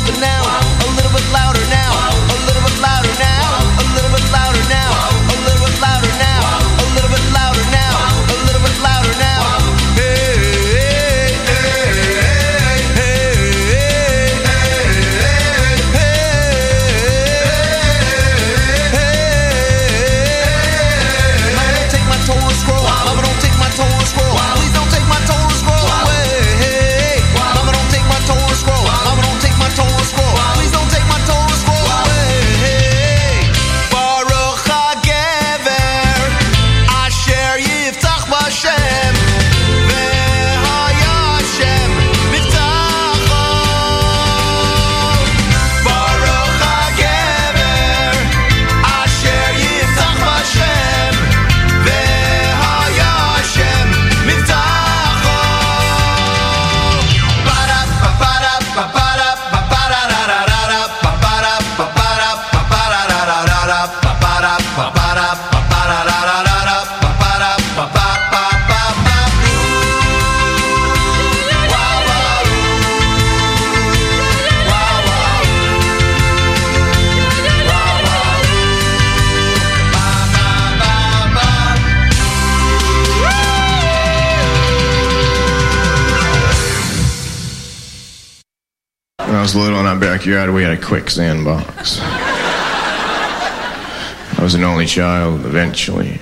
for now. was little in our backyard, we had a quicksand box. I was an only child eventually.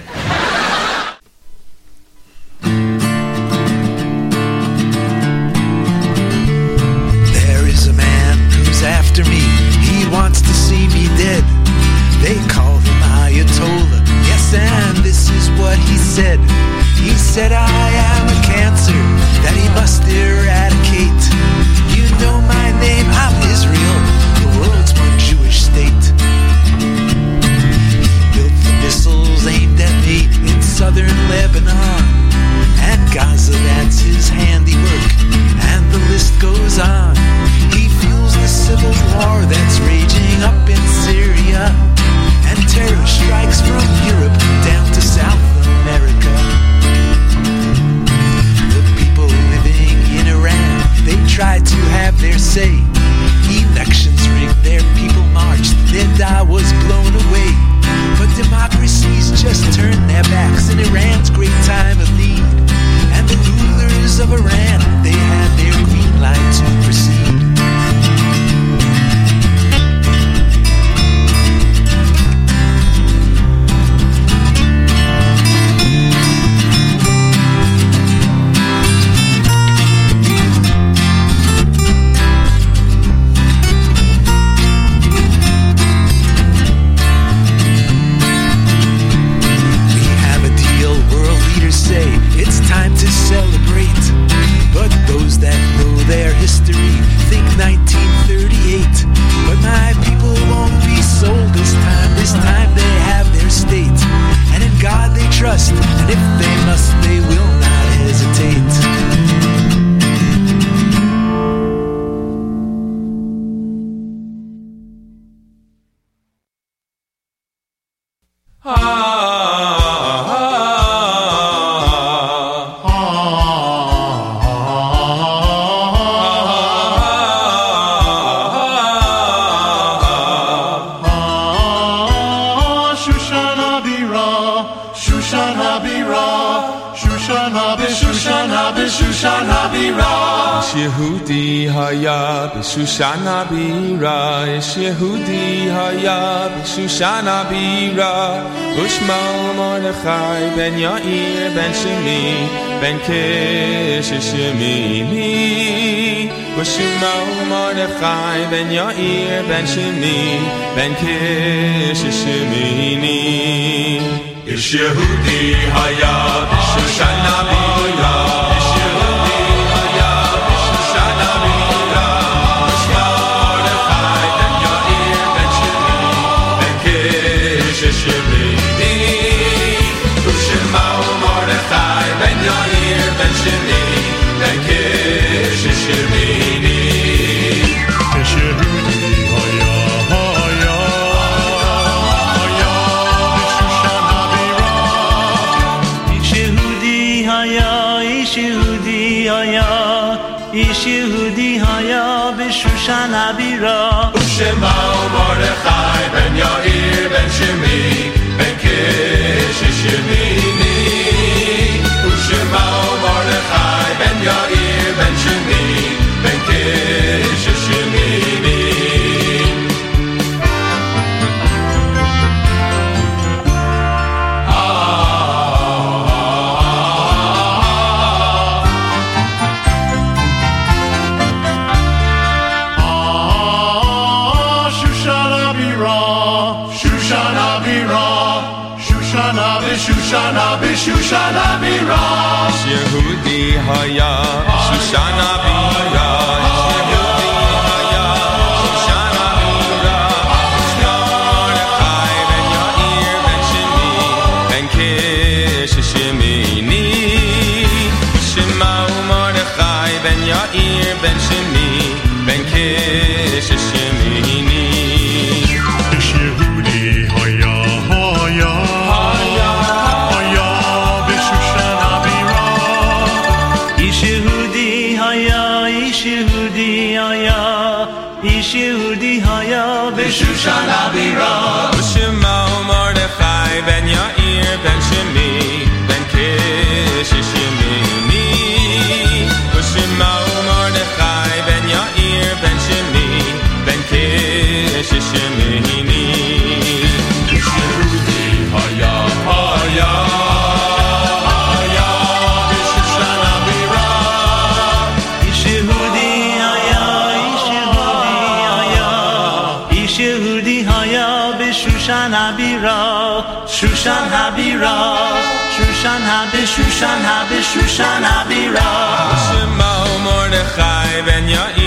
in your ear, Ben Shimi, Ben Kid. shall I be wrong? Habishushan Habira Shema Mordechai ben Yair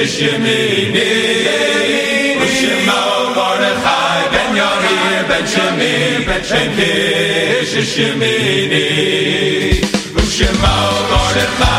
Kish Shemini Ushema Mordechai ben Yair ben Shemi ben Kish Shemini Ushema Mordechai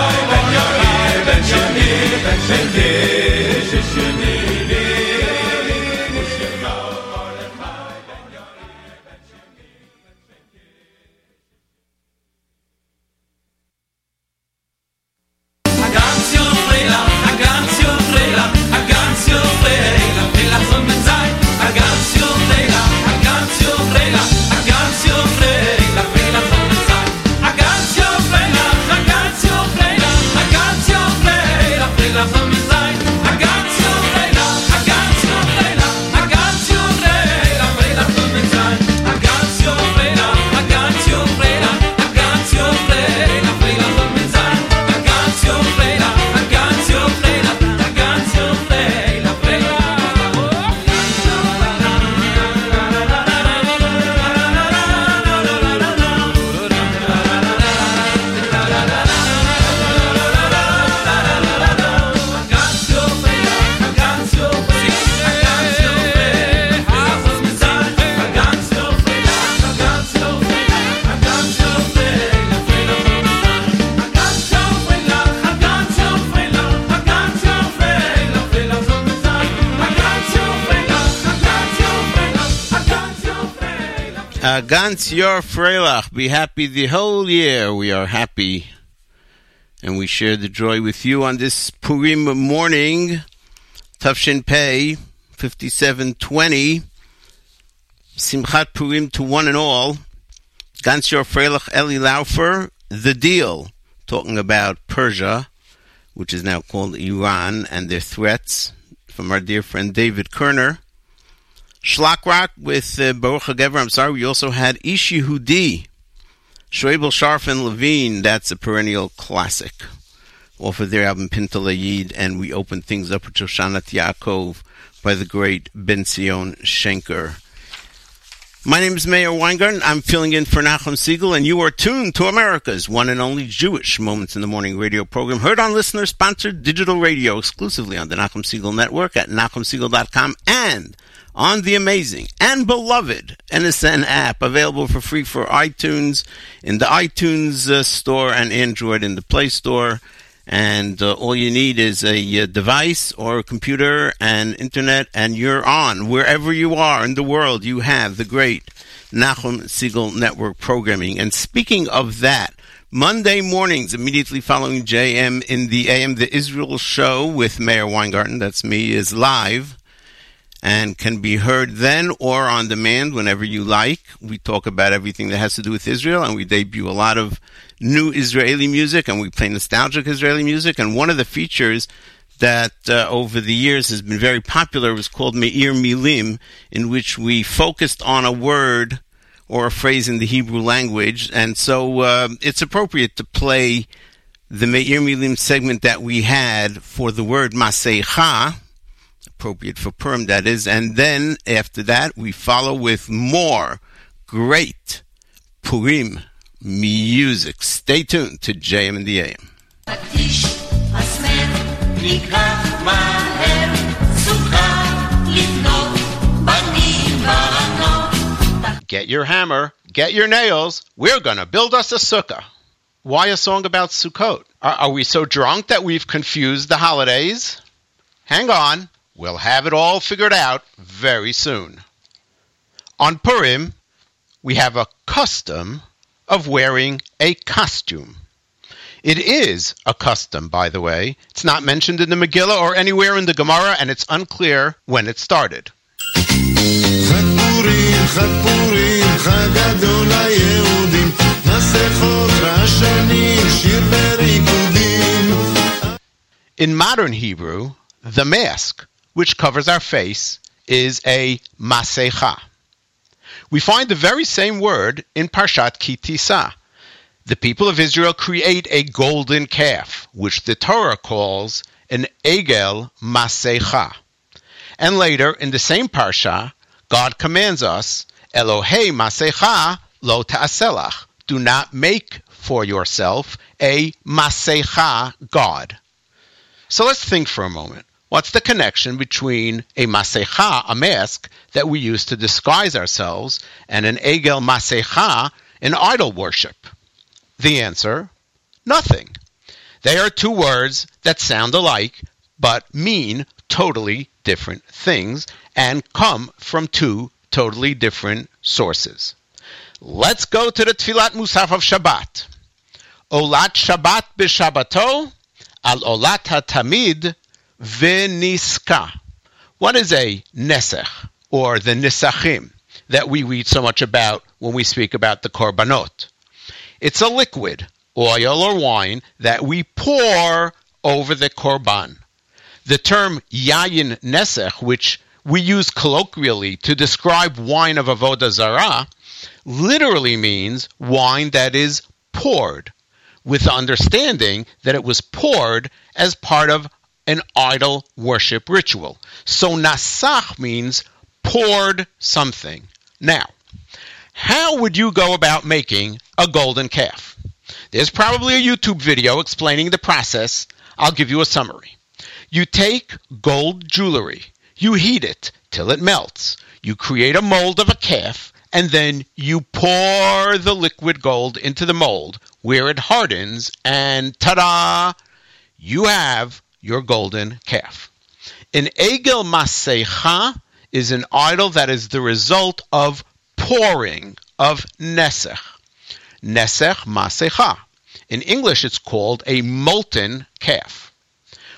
Gans Yor Freilach, be happy the whole year. We are happy. And we share the joy with you on this Purim morning. Tufshin Pei, 5720. Simchat Purim to one and all. Gans Yor Freilach Eli Laufer, The Deal, talking about Persia, which is now called Iran, and their threats from our dear friend David Kerner. Schlock Rock with uh, Baruch HaGever. I'm sorry, we also had Ish Yehudi, Shoebel Sharf and Levine. That's a perennial classic off of their album Pintal Yid, and we opened things up with Shoshanat Yaakov by the great Ben Zion Schenker. My name is Meir Weingarten. I'm filling in for Nachum Segal, and you are tuned to America's one and only Jewish Moments in the Morning radio program, heard on listener-sponsored digital radio exclusively on the Nachum Segal Network at NachumSegal.com and on the amazing and beloved NSN app, available for free for iTunes in the iTunes uh, store and Android in the Play Store. And uh, all you need is a uh, device or a computer and internet, and you're on. Wherever you are in the world, you have the great Nachum Segal Network programming. And speaking of that, Monday mornings, immediately following JM in the AM, the Israel show with Meir Weingarten, that's me, is live and can be heard then or on demand whenever you like. We talk about everything that has to do with Israel, and we debut a lot of new Israeli music, and we play nostalgic Israeli music. And one of the features that uh, over the years has been very popular was called Meir Milim, in which we focused on a word or a phrase in the Hebrew language. And so uh, it's appropriate to play the Meir Milim segment that we had for the word Masecha, appropriate for Purim, that is. And then after that, we follow with more great Purim music. Stay tuned to JM and the AM. Get your hammer, get your nails. We're going to build us a sukkah. Why a song about Sukkot? Are, are we so drunk that we've confused the holidays? Hang on. We'll have it all figured out very soon. On Purim, we have a custom of wearing a costume. It is a custom, by the way. It's not mentioned in the Megillah or anywhere in the Gemara, and it's unclear when it started. In modern Hebrew, the mask which covers our face, is a masecha. We find the very same word in Parshat Ki Tisa. The people of Israel create a golden calf, which the Torah calls an egel masecha. And later, in the same parsha, God commands us, Elohei masecha lo ta'aselach. Do not make for yourself a masecha God. So let's think for a moment. What's the connection between a masecha, a mask that we use to disguise ourselves, and an egel masecha, an idol worship? The answer nothing. They are two words that sound alike, but mean totally different things and come from two totally different sources. Let's go to the Tfilat Musaf of Shabbat. Olat Shabbat b'Shabbato al Olat HaTamid v'Niska. What is a nesech, or the nisachim, that we read so much about when we speak about the korbanot? It's a liquid, oil or wine, that we pour over the korban. The term yayin nesech, which we use colloquially to describe wine of avodah zarah, literally means wine that is poured, with the understanding that it was poured as part of an idol worship ritual. So nasach means poured something. Now, how would you go about making a golden calf? There's probably a YouTube video explaining the process. I'll give you a summary. You take gold jewelry, you heat it till it melts, you create a mold of a calf, and then you pour the liquid gold into the mold where it hardens, and ta da! You have your golden calf. An egel masecha is an idol that is the result of pouring of nesech. Nesech masecha. In English, it's called a molten calf.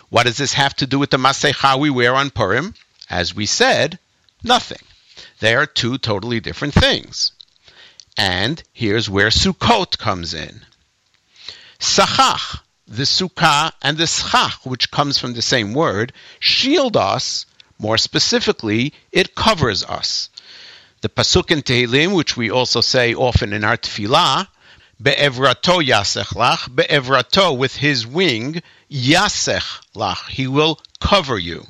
What does this have to do with the masecha we wear on Purim? As we said, nothing. They are two totally different things. And here's where Sukkot comes in. Sachach, the sukkah, and the schach, which comes from the same word, shield us. More specifically, it covers us. The pasuk in Tehillim, which we also say often in our tefillah, be'evrato yasech lach, be'evrato, with his wing, yasech lach, he will cover you.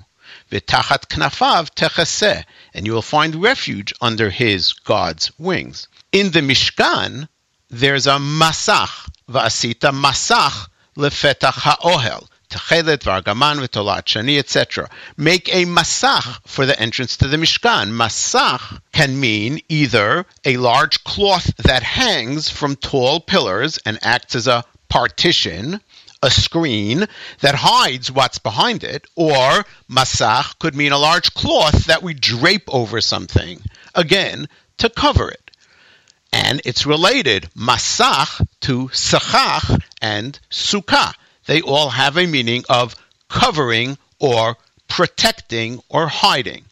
V'tachat knafav techaseh, and you will find refuge under his, God's, wings. In the Mishkan, there's a masach, va'asita masach lefetach ha'ohel, techelet v'argaman v'tolat shani, etc. Make a masach for the entrance to the Mishkan. Masach can mean either a large cloth that hangs from tall pillars and acts as a partition, a screen that hides what's behind it, or masach could mean a large cloth that we drape over something, again, to cover it. And it's related, masach, to sachach and sukkah. They all have a meaning of covering or protecting or hiding.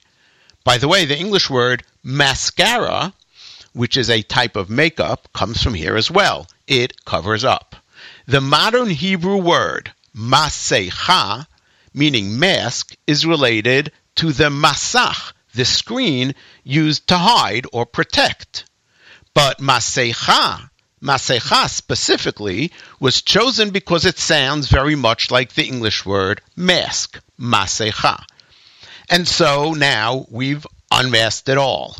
By the way, the English word mascara, which is a type of makeup, comes from here as well. It covers up. The modern Hebrew word masecha, meaning mask, is related to the masach, the screen used to hide or protect. But masecha, masecha specifically, was chosen because it sounds very much like the English word mask, masecha. And so now we've unmasked it all.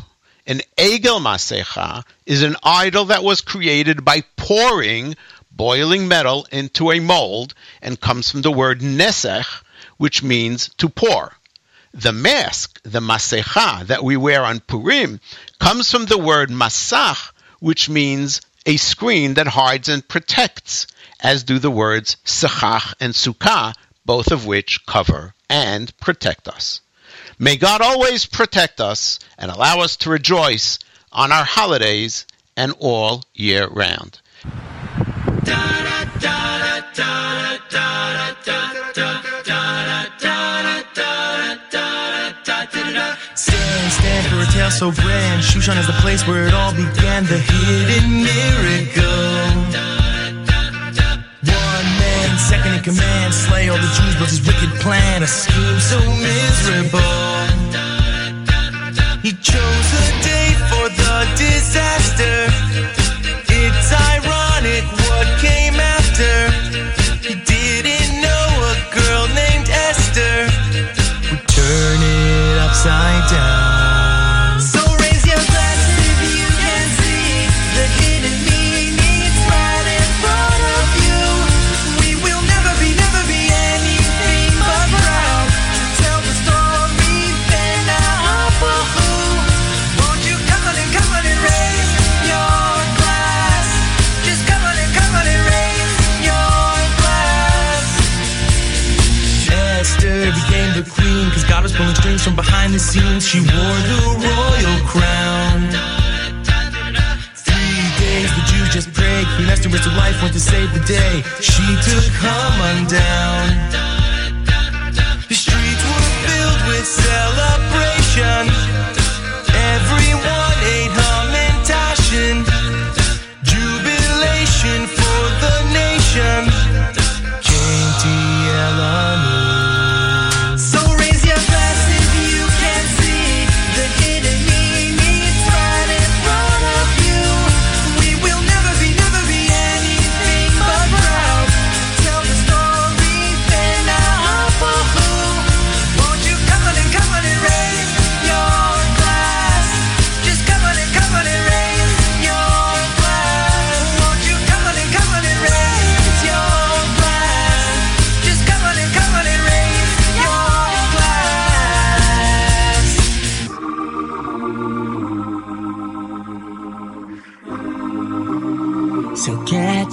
An egel masecha is an idol that was created by pouring boiling metal into a mold and comes from the word nesech, which means to pour. The mask, the masecha that we wear on Purim, comes from the word masach, which means a screen that hides and protects, as do the words sechach and sukkah, both of which cover and protect us. May God always protect us and allow us to rejoice on our holidays and all year round. Stand, stand for so grand. Shushan is the place where it all began, the hidden miracle. One man, second in command, slay all the Jews, but his wicked plan, a scheme so miserable. He chose a day for the disaster. Behind the scenes. She wore the royal crown. Three days the Jews just prayed. Queen Esther risked her went to save the day. She took Haman down. The streets were filled with celebration. Everyone ate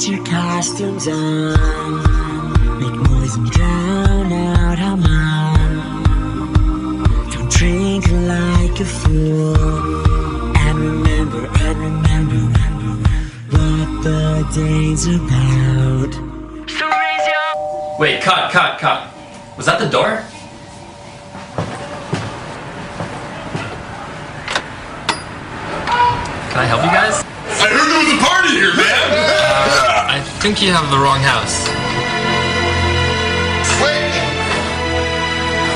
your costumes on, make noise and drown out Haman. Don't drink like a fool, and remember, and remember, remember what the day's about. Wait, cut, cut, cut. Was that the door? Can I help you guys? I heard there was a party here, man. I think you have the wrong house. Wait.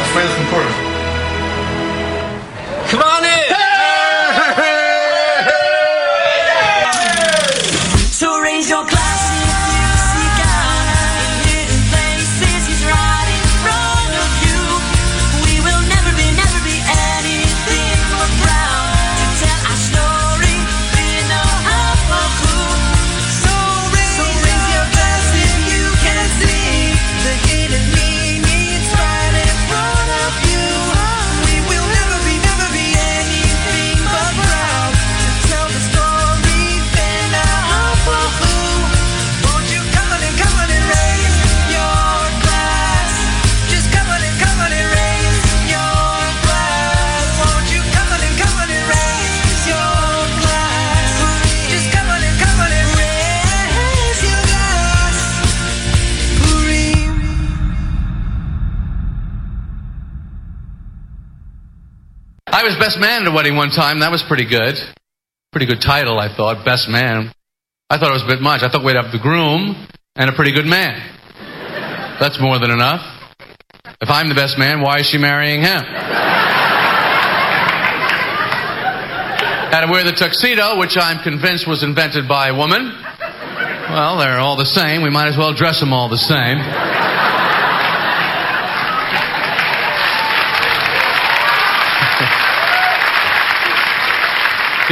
Afraid of important. Come on in! I was best man at a wedding one time. That was pretty good. Pretty good title, I thought. Best man. I thought it was a bit much. I thought we'd have the groom and a pretty good man. That's more than enough. If I'm the best man, why is she marrying him? Had to wear the tuxedo, which I'm convinced was invented by a woman. Well, they're all the same. We might as well dress them all the same.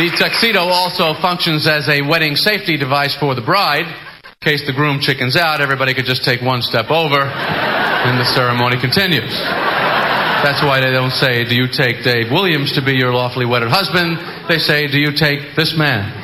The tuxedo also functions as a wedding safety device for the bride. In case the groom chickens out, everybody could just take one step over and the ceremony continues. That's why they don't say, Do you take Dave Williams to be your lawfully wedded husband? They say, Do you take this man?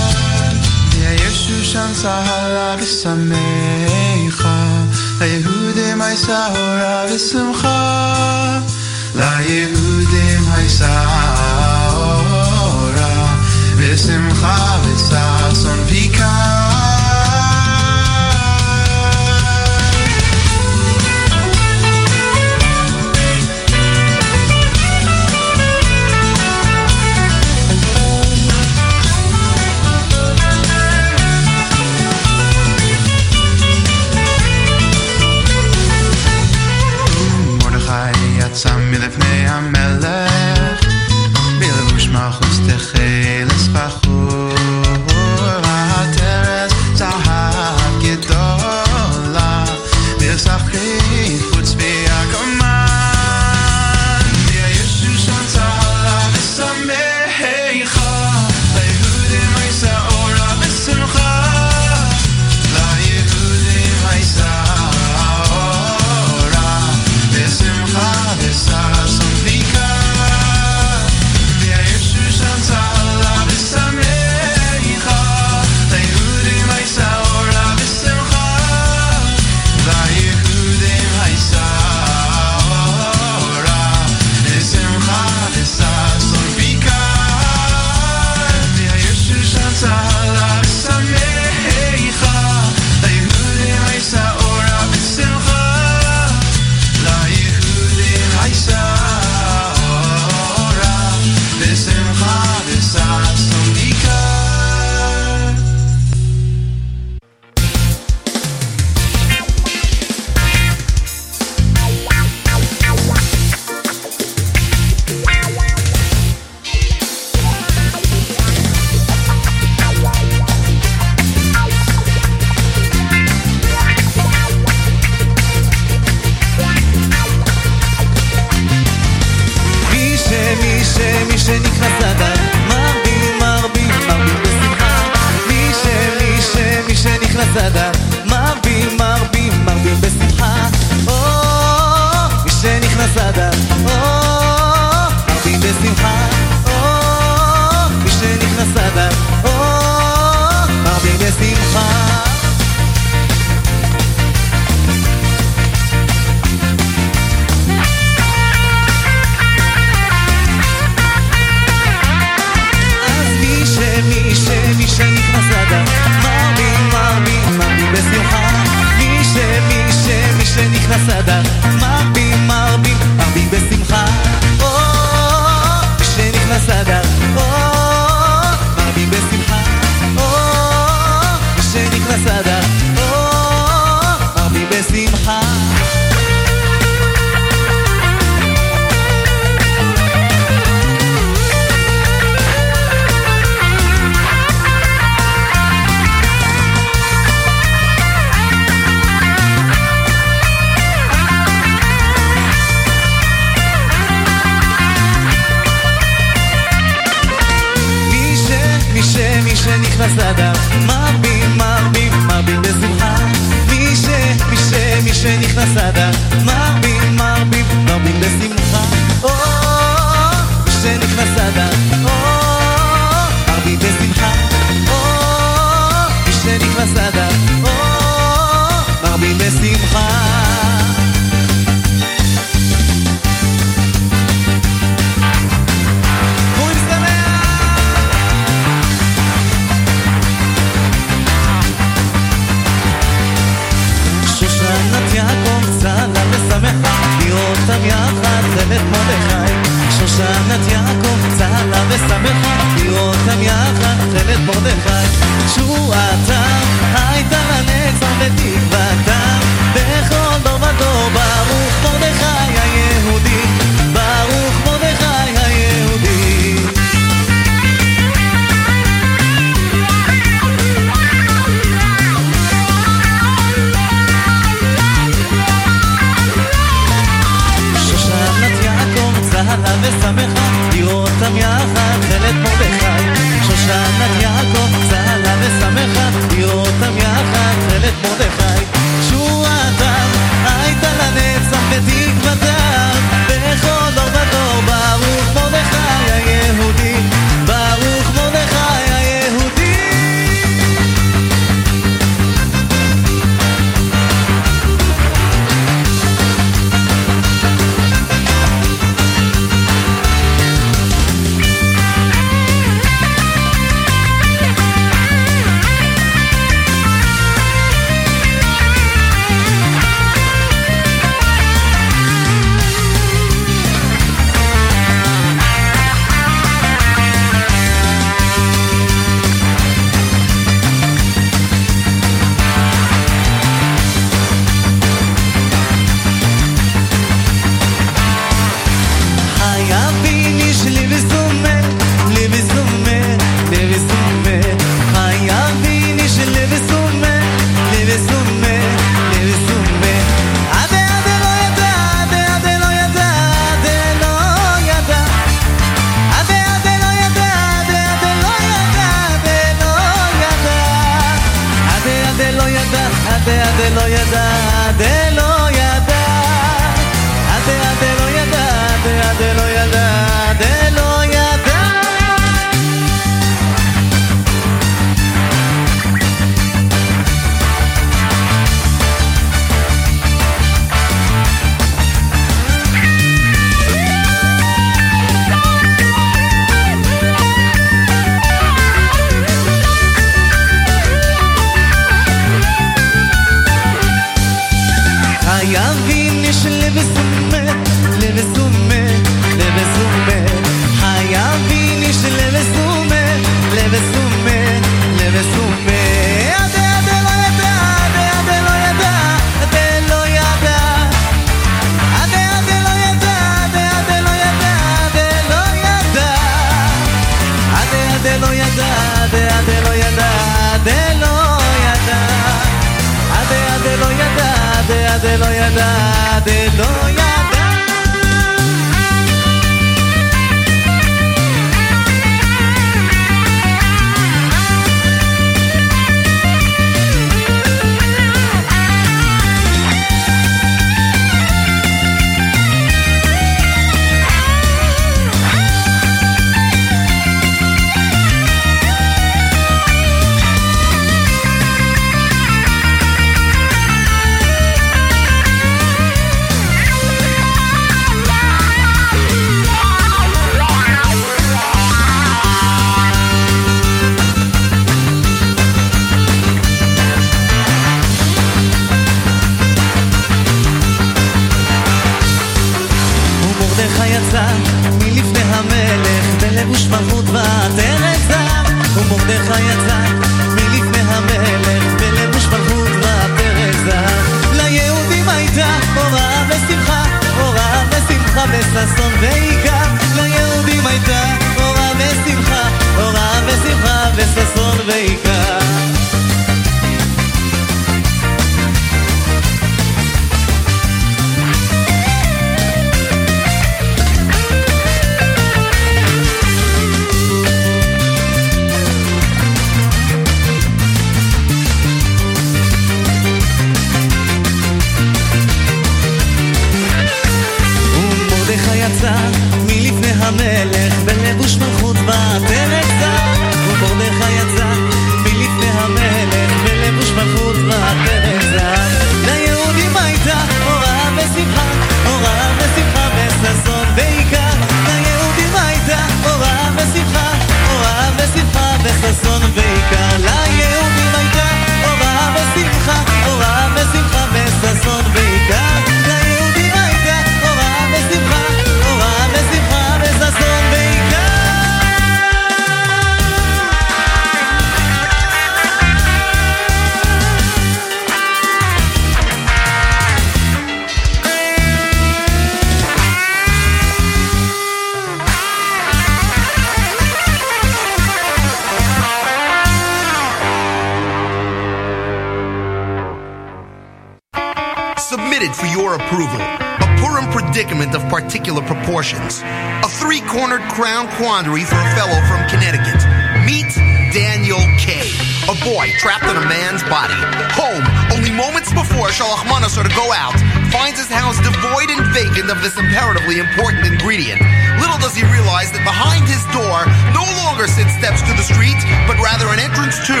submitted for your approval. A Purim predicament of particular proportions. A three cornered crown quandary for a fellow from Connecticut. Meet Daniel K., a boy trapped in a man's body. Home, only moments before Shalach Manasar to go out, finds his house devoid and vacant of this imperatively important ingredient. Little does he realize that behind his door no longer sit steps to the street, but rather an entrance to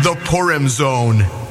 the Purim Zone.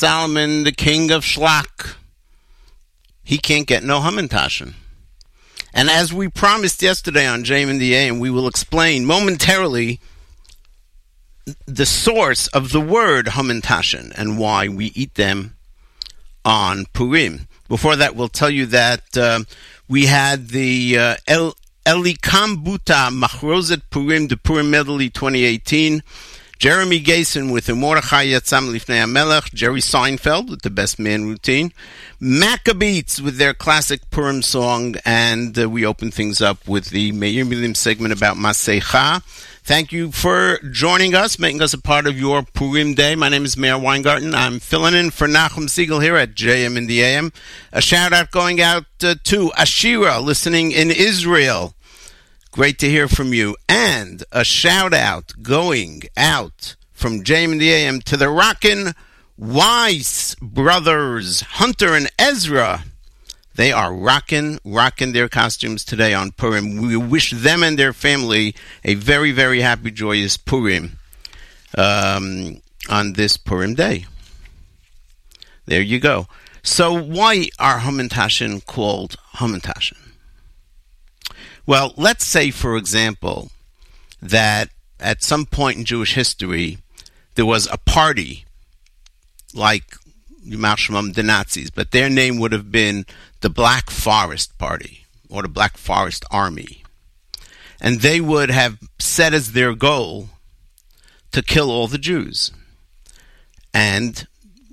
Solomon, the king of schlock. He can't get no Hamantashen. And as we promised yesterday on JM in the AM, we will explain momentarily the source of the word Hamantashen and why we eat them on Purim. Before that, we'll tell you that uh, we had the uh, El Elikam Buta Machrozet Purim, the Purim Medley 2018. Jeremy Gason with the Mordechai Yatzam Lifnei HaMelech, Jerry Seinfeld with the Best Man routine, Maccabeats with their classic Purim song, and uh, we open things up with the Meir Milim segment about Masecha. Thank you for joining us, making us a part of your Purim day. My name is Meir Weingarten. I'm filling in for Nachum Segal here at JM in the AM. A shout out going out uh, to Ashira, listening in Israel. Great to hear from you. And a shout out going out from JM in the AM to the Rockin' Weiss brothers, Hunter and Ezra. They are rocking, rocking their costumes today on Purim. We wish them and their family a very, very happy, joyous Purim um, on this Purim day. There you go. So, why are Hamantashen called Hamantashen? Well, let's say, for example, that at some point in Jewish history, there was a party like the Nazis, but their name would have been the Black Forest Party or the Black Forest Army. And they would have set as their goal to kill all the Jews. And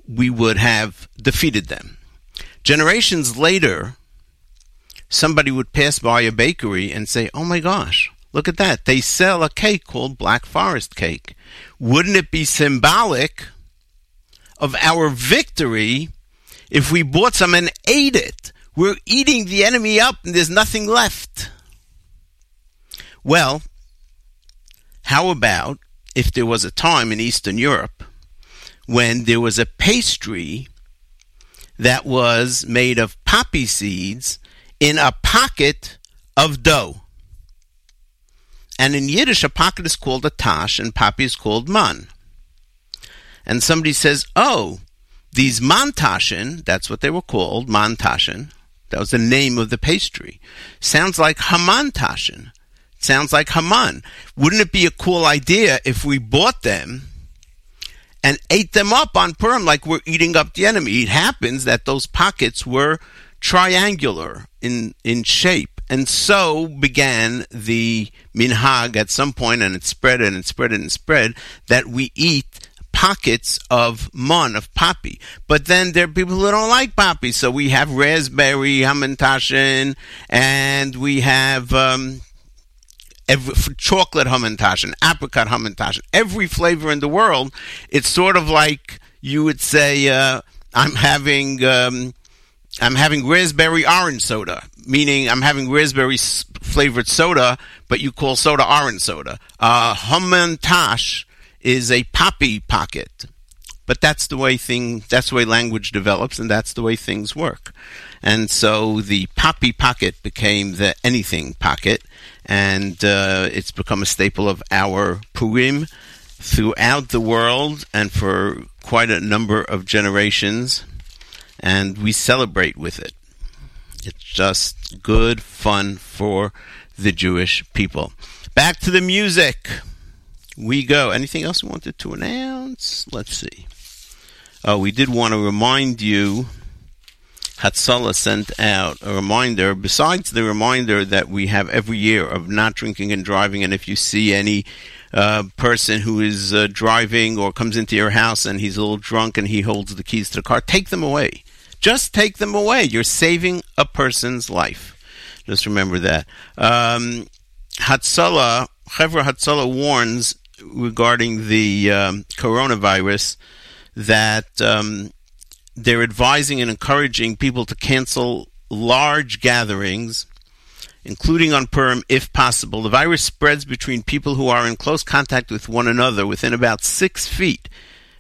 we would have defeated them. Generations later, somebody would pass by a bakery and say, Oh my gosh, look at that. They sell a cake called Black Forest cake. Wouldn't it be symbolic of our victory if we bought some and ate it? We're eating the enemy up and there's nothing left. Well, how about if there was a time in Eastern Europe when there was a pastry that was made of poppy seeds in a pocket of dough? And in Yiddish, a pocket is called a tash and poppy is called man. And somebody says, oh, these mantashen, that's what they were called, mantashen, that was the name of the pastry, sounds like hamantashen. Sounds like Haman. Wouldn't it be a cool idea if we bought them and ate them up on Purim like we're eating up the enemy? It happens that those pockets were triangular in, in shape. And so began the minhag at some point, and it spread and it spread and it spread, that we eat pockets of mun, of poppy. But then there are people who don't like poppy, so we have raspberry, hamantashen, and we have um, every, chocolate hamantashen, apricot hamantashen, every flavor in the world. It's sort of like you would say, uh, I'm having. Um, I'm having raspberry orange soda, meaning I'm having raspberry flavored soda, but you call soda orange soda. Uh, Hamantash is a poppy pocket, but that's the way thing. That's the way language develops, and that's the way things work. And so the poppy pocket became the anything pocket, and uh, it's become a staple of our Purim throughout the world and for quite a number of generations and we celebrate with it. It's just good fun for the Jewish people. Back to the music. We go. Anything else we wanted to announce? Let's see. Oh, we did want to remind you. Hatzalah sent out a reminder, besides the reminder that we have every year of not drinking and driving, and if you see any uh, person who is uh, driving or comes into your house and he's a little drunk and he holds the keys to the car, take them away. Just take them away. You're saving a person's life. Just remember that. Um, Hatzalah, Hatzalah warns regarding the um, coronavirus that um, they're advising and encouraging people to cancel large gatherings including on Purim if possible. The virus spreads between people who are in close contact with one another within about six feet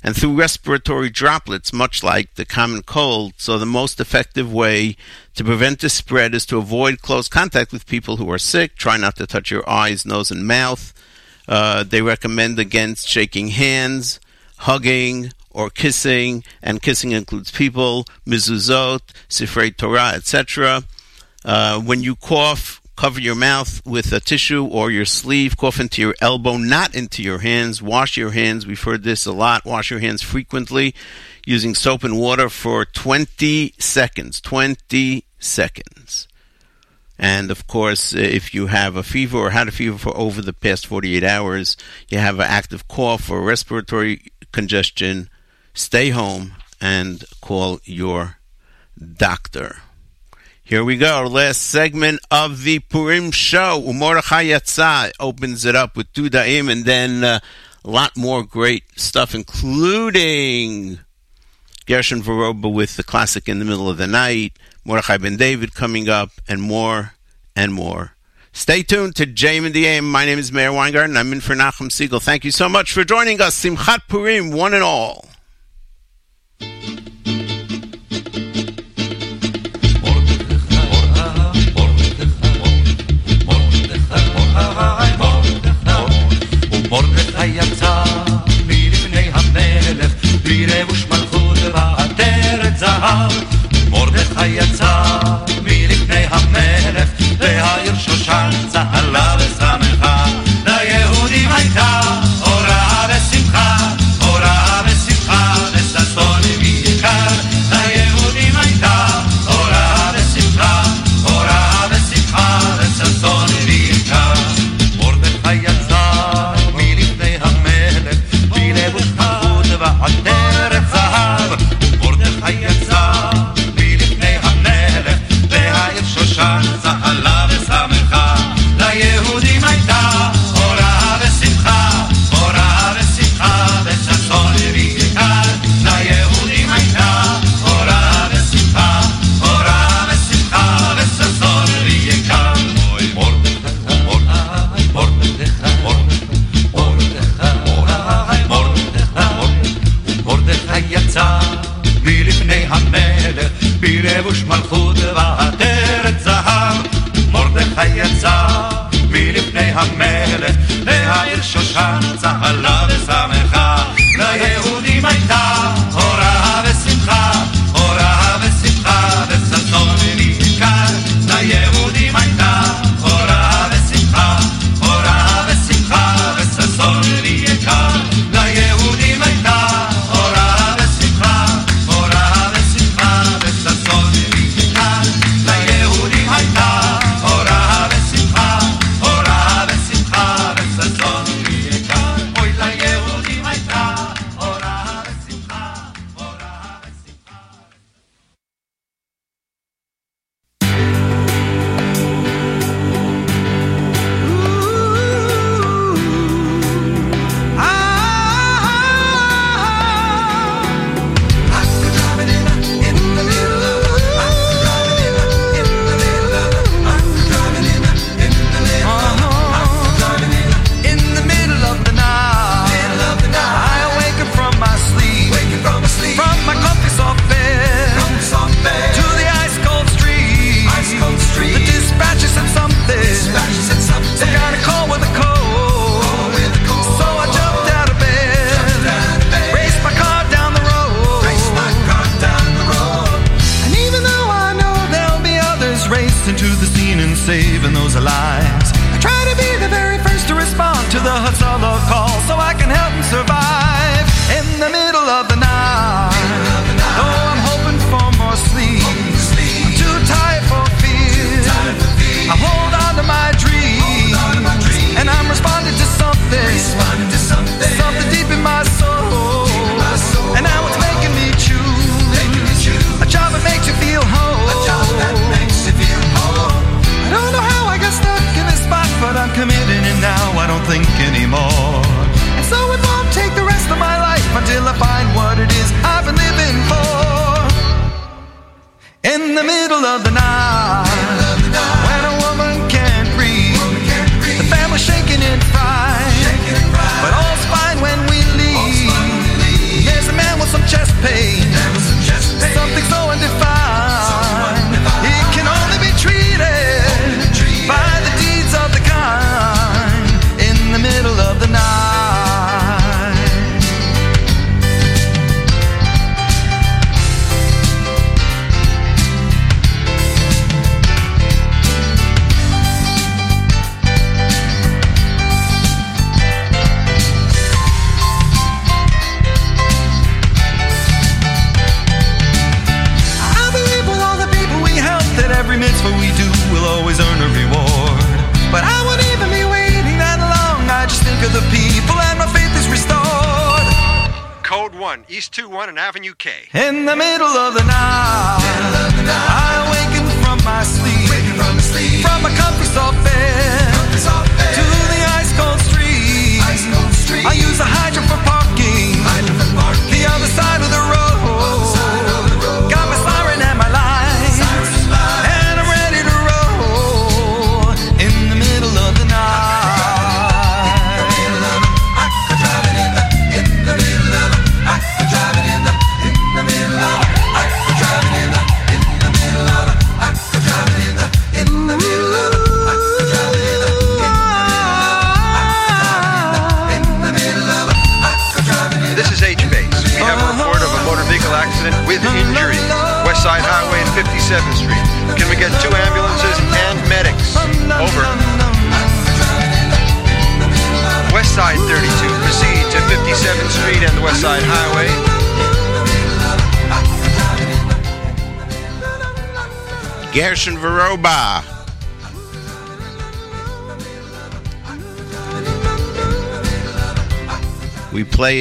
and through respiratory droplets, much like the common cold. So, the most effective way to prevent the spread is to avoid close contact with people who are sick. Try not to touch your eyes, nose, and mouth. Uh, they recommend against shaking hands, hugging, or kissing, and kissing includes people, mezuzot, sifrei Torah, etc. Uh, when you cough, cover your mouth with a tissue or your sleeve. Cough into your elbow, not into your hands. Wash your hands. We've heard this a lot. Wash your hands frequently using soap and water for 20 seconds. 20 seconds. And of course, uh, if you have a fever or had a fever for over the past 48 hours, you have an active cough or respiratory congestion, stay home and call your doctor. Here we go. Last segment of the Purim show. Umorachai Yatza opens it up with Dudaim and then uh, a lot more great stuff, including Gershon Veroba with the classic in the middle of the night, Mordechai Ben David coming up, and more and more. Stay tuned to JM in the AM. My name is Meir Weingarten. I'm in for Nachum Segal. Thank you so much for joining us. Simchat Purim, one and all. צהלה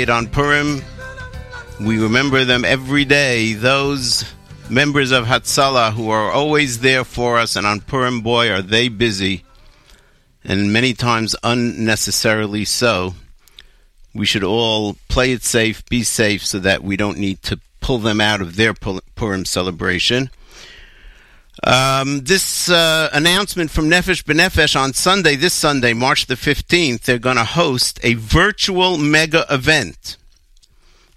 On Purim. We remember them every day. Those members of Hatzalah who are always there for us, and on Purim, boy, are they busy, and many times unnecessarily so. We should all play it safe, be safe, so that we don't need to pull them out of their Purim celebration. Um, this uh, announcement from Nefesh B'Nefesh on Sunday, this Sunday, March the 15th, they're going to host a virtual mega event.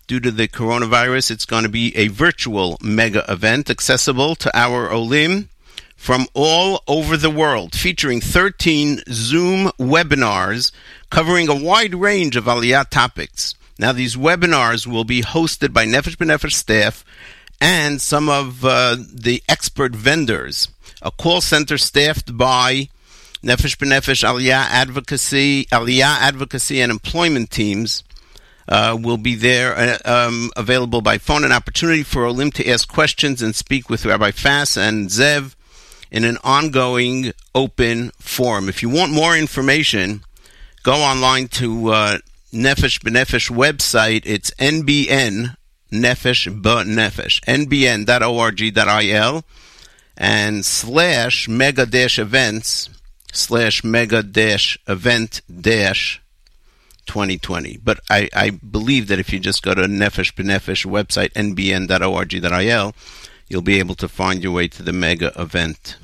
Due to the coronavirus, it's going to be a virtual mega event accessible to our Olim from all over the world, featuring 13 Zoom webinars covering a wide range of Aliyah topics. Now, these webinars will be hosted by Nefesh B'Nefesh staff and some of uh, the expert vendors. A call center staffed by Nefesh B'Nefesh Aliyah Advocacy, Aliyah Advocacy and Employment teams uh, will be there, uh, um, available by phone. An opportunity for Olim to ask questions and speak with Rabbi Fass and Zev in an ongoing open forum. If you want more information, go online to uh, Nefesh B'Nefesh website. It's NBN Nefesh B'Nefesh, nbn.org.il, and slash mega dash events slash mega dash event dash 2020. But I, I believe that if you just go to Nefesh B'Nefesh website, nbn.org.il, you'll be able to find your way to the mega event.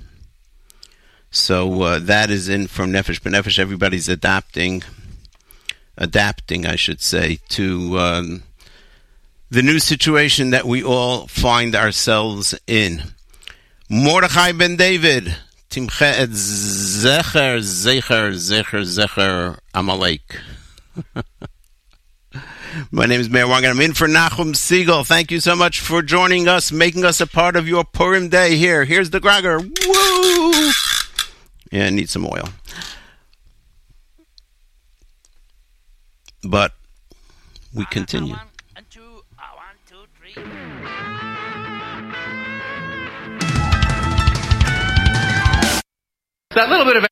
So uh, that is in from Nefesh B'Nefesh. Everybody's adapting, adapting, I should say, to um, the new situation that we all find ourselves in. Mordechai ben David, Timche et Zecher, Zecher, Zecher, Zecher, Amalek. *laughs* My name is Meir Wang, and I'm in for Nachum Segal. Thank you so much for joining us, making us a part of your Purim day here. Here's the Grogger. Woo! Yeah, I need some oil. But we continue. That little bit of I.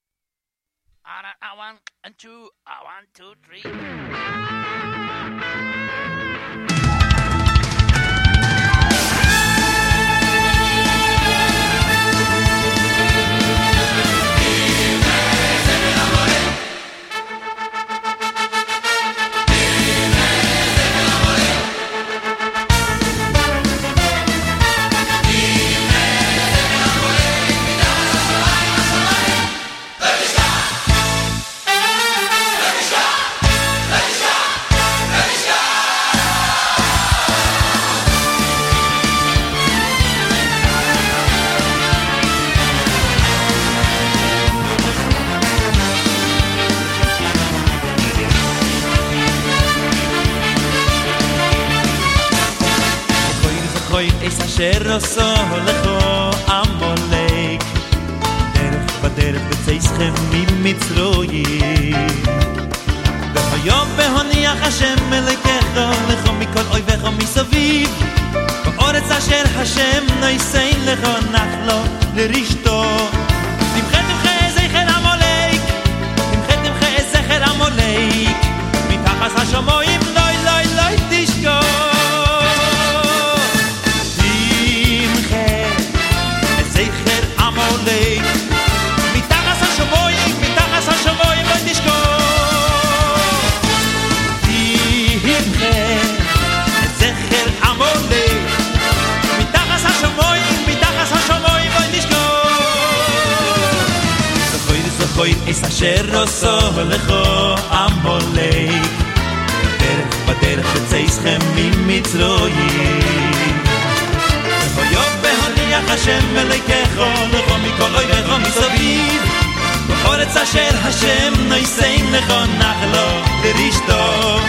אשר עשו הולכו עמולק דרך בדרך בצי סכם ממצרויים והיום בהוניח השם מלכך הולכו מכל אויביך מסביב באורץ אשר השם נויסיין לכו נחלו לרשתו תמחה תמחה זכר עמולק תמחה תמחה זכר עמולק מתחס השמוי אשר עשו לכו עמולק בדרך בדרך יוצאיכם ממצרויים ויום בהניח השם אלוהיכו לכו מכל אויביך מסביב. באורץ אשר השם נויסן לכו נחלו לרשתו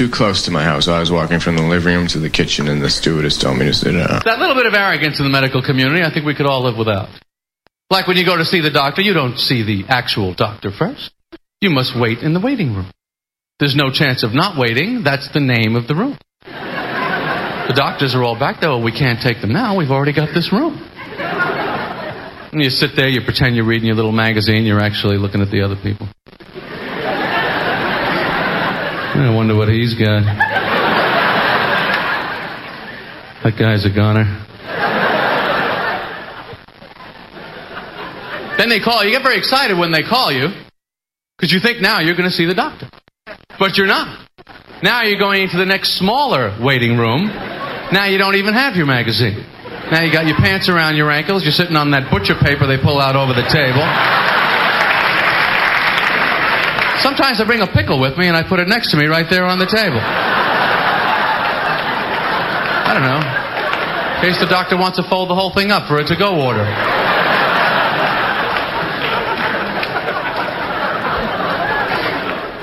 too close to my house. I was walking from the living room to the kitchen, and the stewardess told me to sit down. That little bit of arrogance in the medical community, I think we could all live without. Like when you go to see the doctor, you don't see the actual doctor first. You must wait in the waiting room. There's no chance of not waiting. That's the name of the room. The doctors are all back there. Well, we can't take them now. We've already got this room. And you sit there, you pretend you're reading your little magazine. You're actually looking at the other people. I wonder what he's got. That guy's a goner. Then they call. You get very excited when they call you because you think now you're going to see the doctor. But you're not. Now you're going into the next smaller waiting room. Now you don't even have your magazine. Now you got your pants around your ankles. You're sitting on that butcher paper they pull out over the table. Sometimes I bring a pickle with me and I put it next to me right there on the table. I don't know. In case the doctor wants to fold the whole thing up for a to-go order.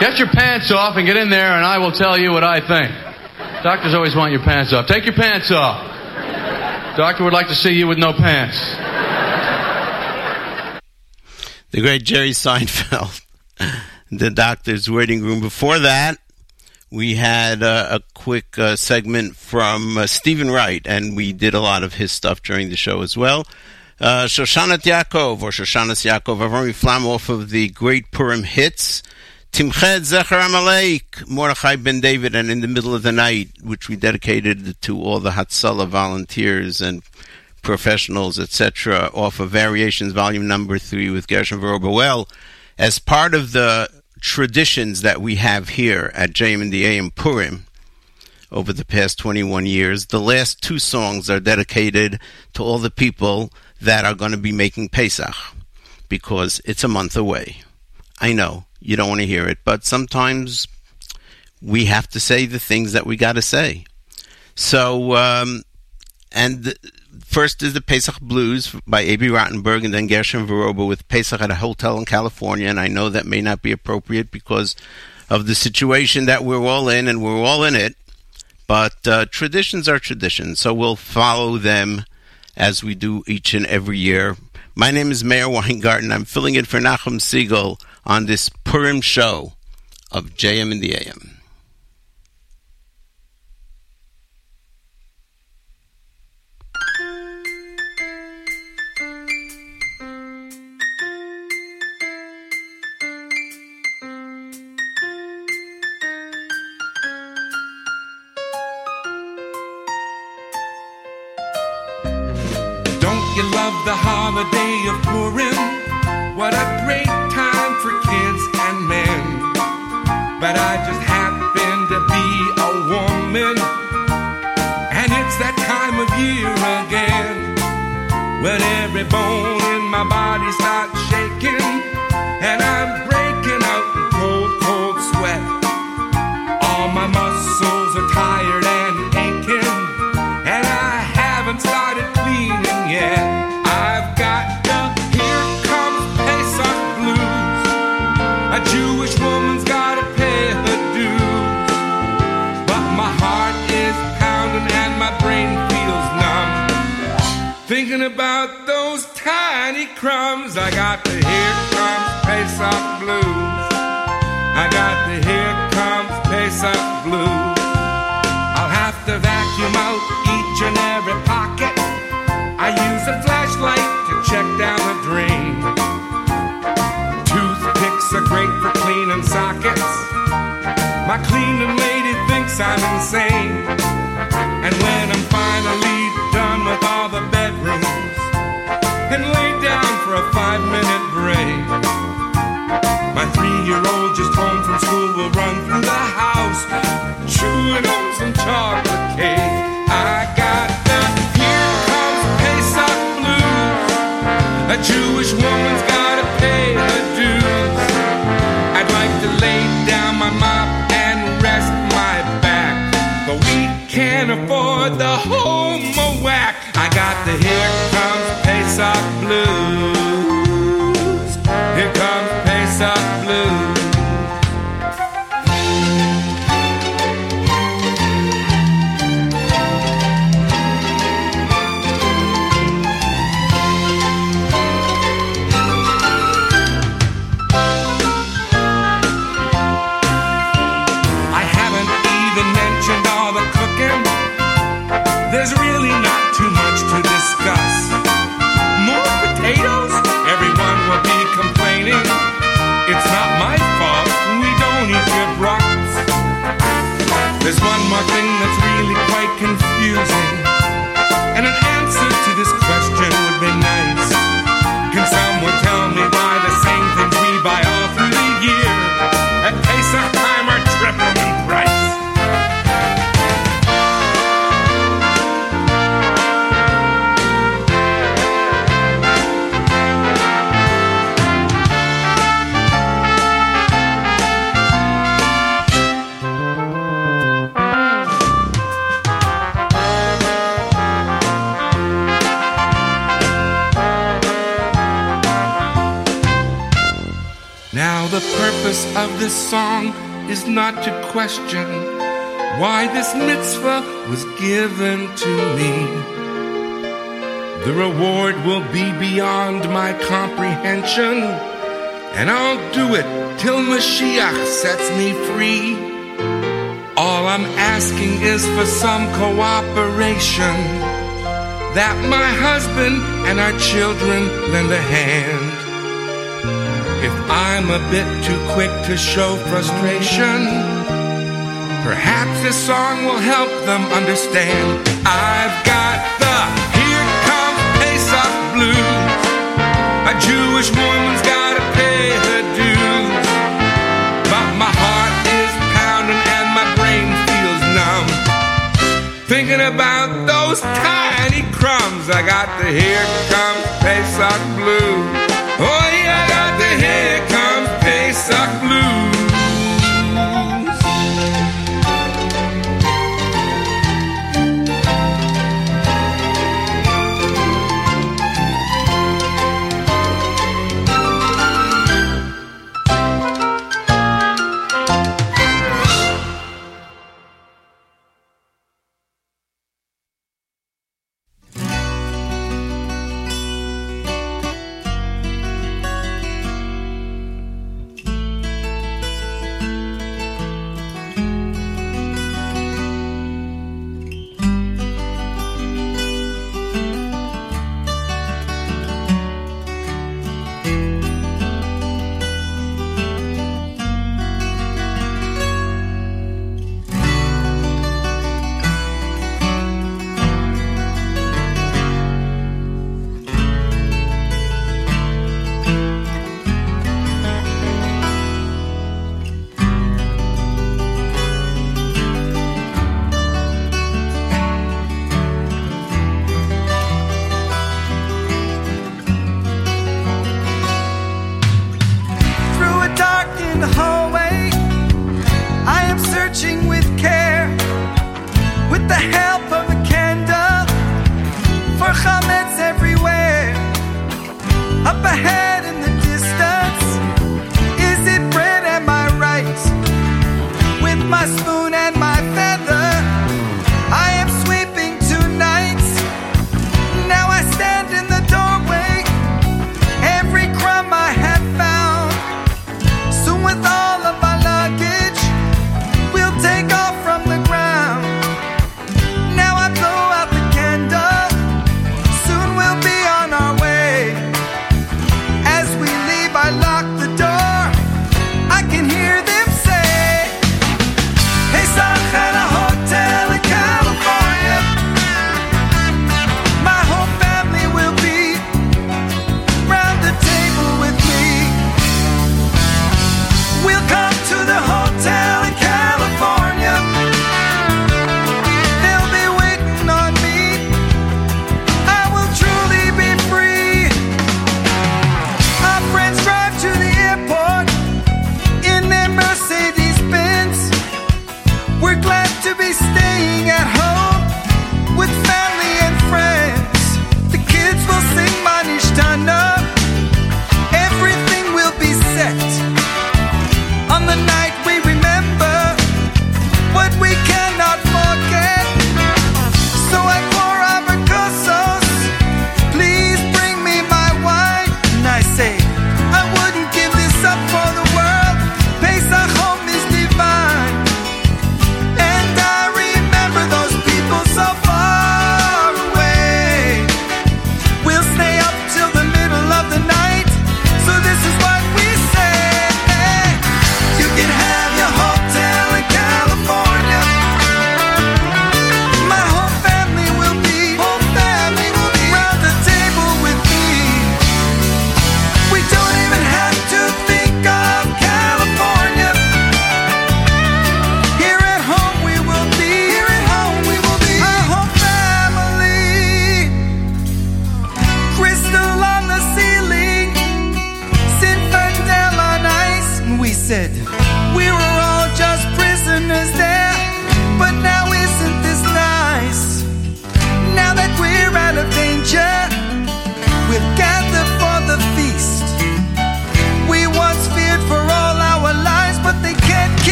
Get your pants off and get in there and I will tell you what I think. Doctors always want your pants off. Take your pants off. Doctor would like to see you with no pants. The great Jerry Seinfeld, *laughs* the doctor's waiting room. Before that, we had uh, a quick uh, segment from uh, Stephen Wright, and we did a lot of his stuff during the show as well. Uh, Shoshanat Yaakov, or Shoshanas Yaakov, Avram Flam off of the Great Purim hits. Timched Zecher Amalek, Mordechai Ben David, and In the Middle of the Night, which we dedicated to all the Hatzalah volunteers and professionals, etc., off of Variations Volume Number 3 with Gershon Veroba. As part of the traditions that we have here at JM in the AM Purim over the past 21 years, the last two songs are dedicated to all the people that are going to be making Pesach because it's a month away. I know you don't want to hear it, but sometimes we have to say the things that we got to say. So, um, and first is the Pesach Blues by A.B. Rottenberg, and then Gershon Veroba with Pesach at a hotel in California. And I know that may not be appropriate because of the situation that we're all in, and we're all in it. But uh, traditions are traditions, so we'll follow them as we do each and every year. My name is Meir Weingarten. I'm filling in for Nachum Segal on this Purim show of JM in the AM. The holiday of Purim? What a great time for kids and men. But I just I got the here comes Pesach blues. I got the here comes Pesach blues. I'll have to vacuum out each and every pocket. I use a flashlight to check down the drain. Toothpicks are great for cleaning sockets. My cleaning lady thinks I'm insane. And when I'm finally a five minute break, my three year old just home from school will run through the house, chewing on some chocolate cake. I got the here comes Pesach blues. A Jewish woman's gotta pay her dues. I'd like to lay down my mop and rest my back, but we can't afford the home whack. I got the here comes Pesach blues. this song is not to question why this mitzvah was given to me. The reward will be beyond my comprehension, and I'll do it till Mashiach sets me free. All I'm asking is for some cooperation that my husband and our children lend a hand. If I'm a bit too quick to show frustration, perhaps this song will help them understand. I've got the Here Comes Pesach Blues. A Jewish woman's gotta pay her dues. But my heart is pounding and my brain feels numb. Thinking about those tiny crumbs, I got the Here Comes Pesach Blues.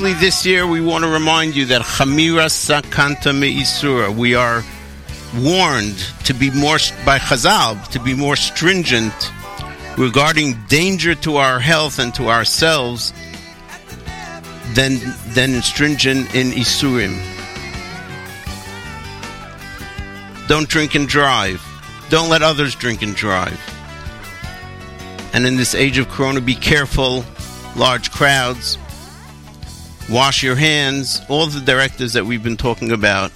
Especially this year, we want to remind you that Chamira Sakanta Me'isura, we are warned to be more, by Chazal, to be more stringent regarding danger to our health and to ourselves than, than stringent in Isurim. Don't drink and drive. Don't let others drink and drive. And in this age of Corona, be careful. Large crowds. Wash your hands. All the directives that we've been talking about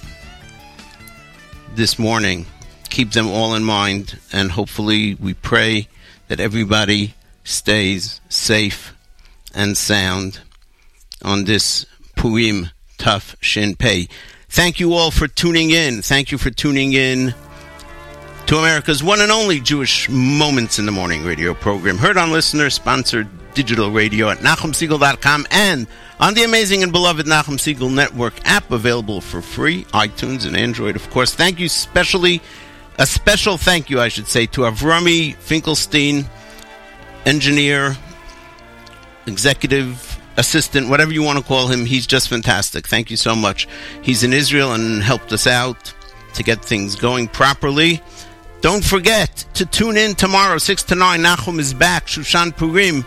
this morning. Keep them all in mind. And hopefully, we pray that everybody stays safe and sound on this Purim Tav Shin Pei. Thank you all for tuning in. Thank you for tuning in to America's one and only Jewish Moments in the Morning radio program. Heard on listener sponsored digital radio at NachumSegal.com and on the amazing and beloved Nachum Segal Network app available for free, iTunes and Android, of course. Thank you specially, a special thank you, I should say, to Avrami Finkelstein, engineer, executive assistant, whatever you want to call him. He's just fantastic. Thank you so much. He's in Israel and helped us out to get things going properly. Don't forget to tune in tomorrow, 6 to 9. Nachum is back, Shushan Purim.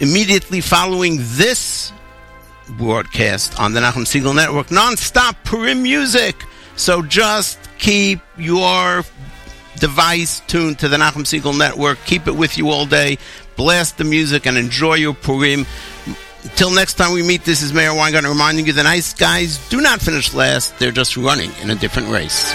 Immediately following this broadcast on the Nachum Segal Network, non-stop Purim music. So just keep your device tuned to the Nachum Segal Network. Keep it with you all day. Blast the music and enjoy your Purim. Until next time we meet, this is Meir Weingarten reminding you the nice guys do not finish last. They're just running in a different race.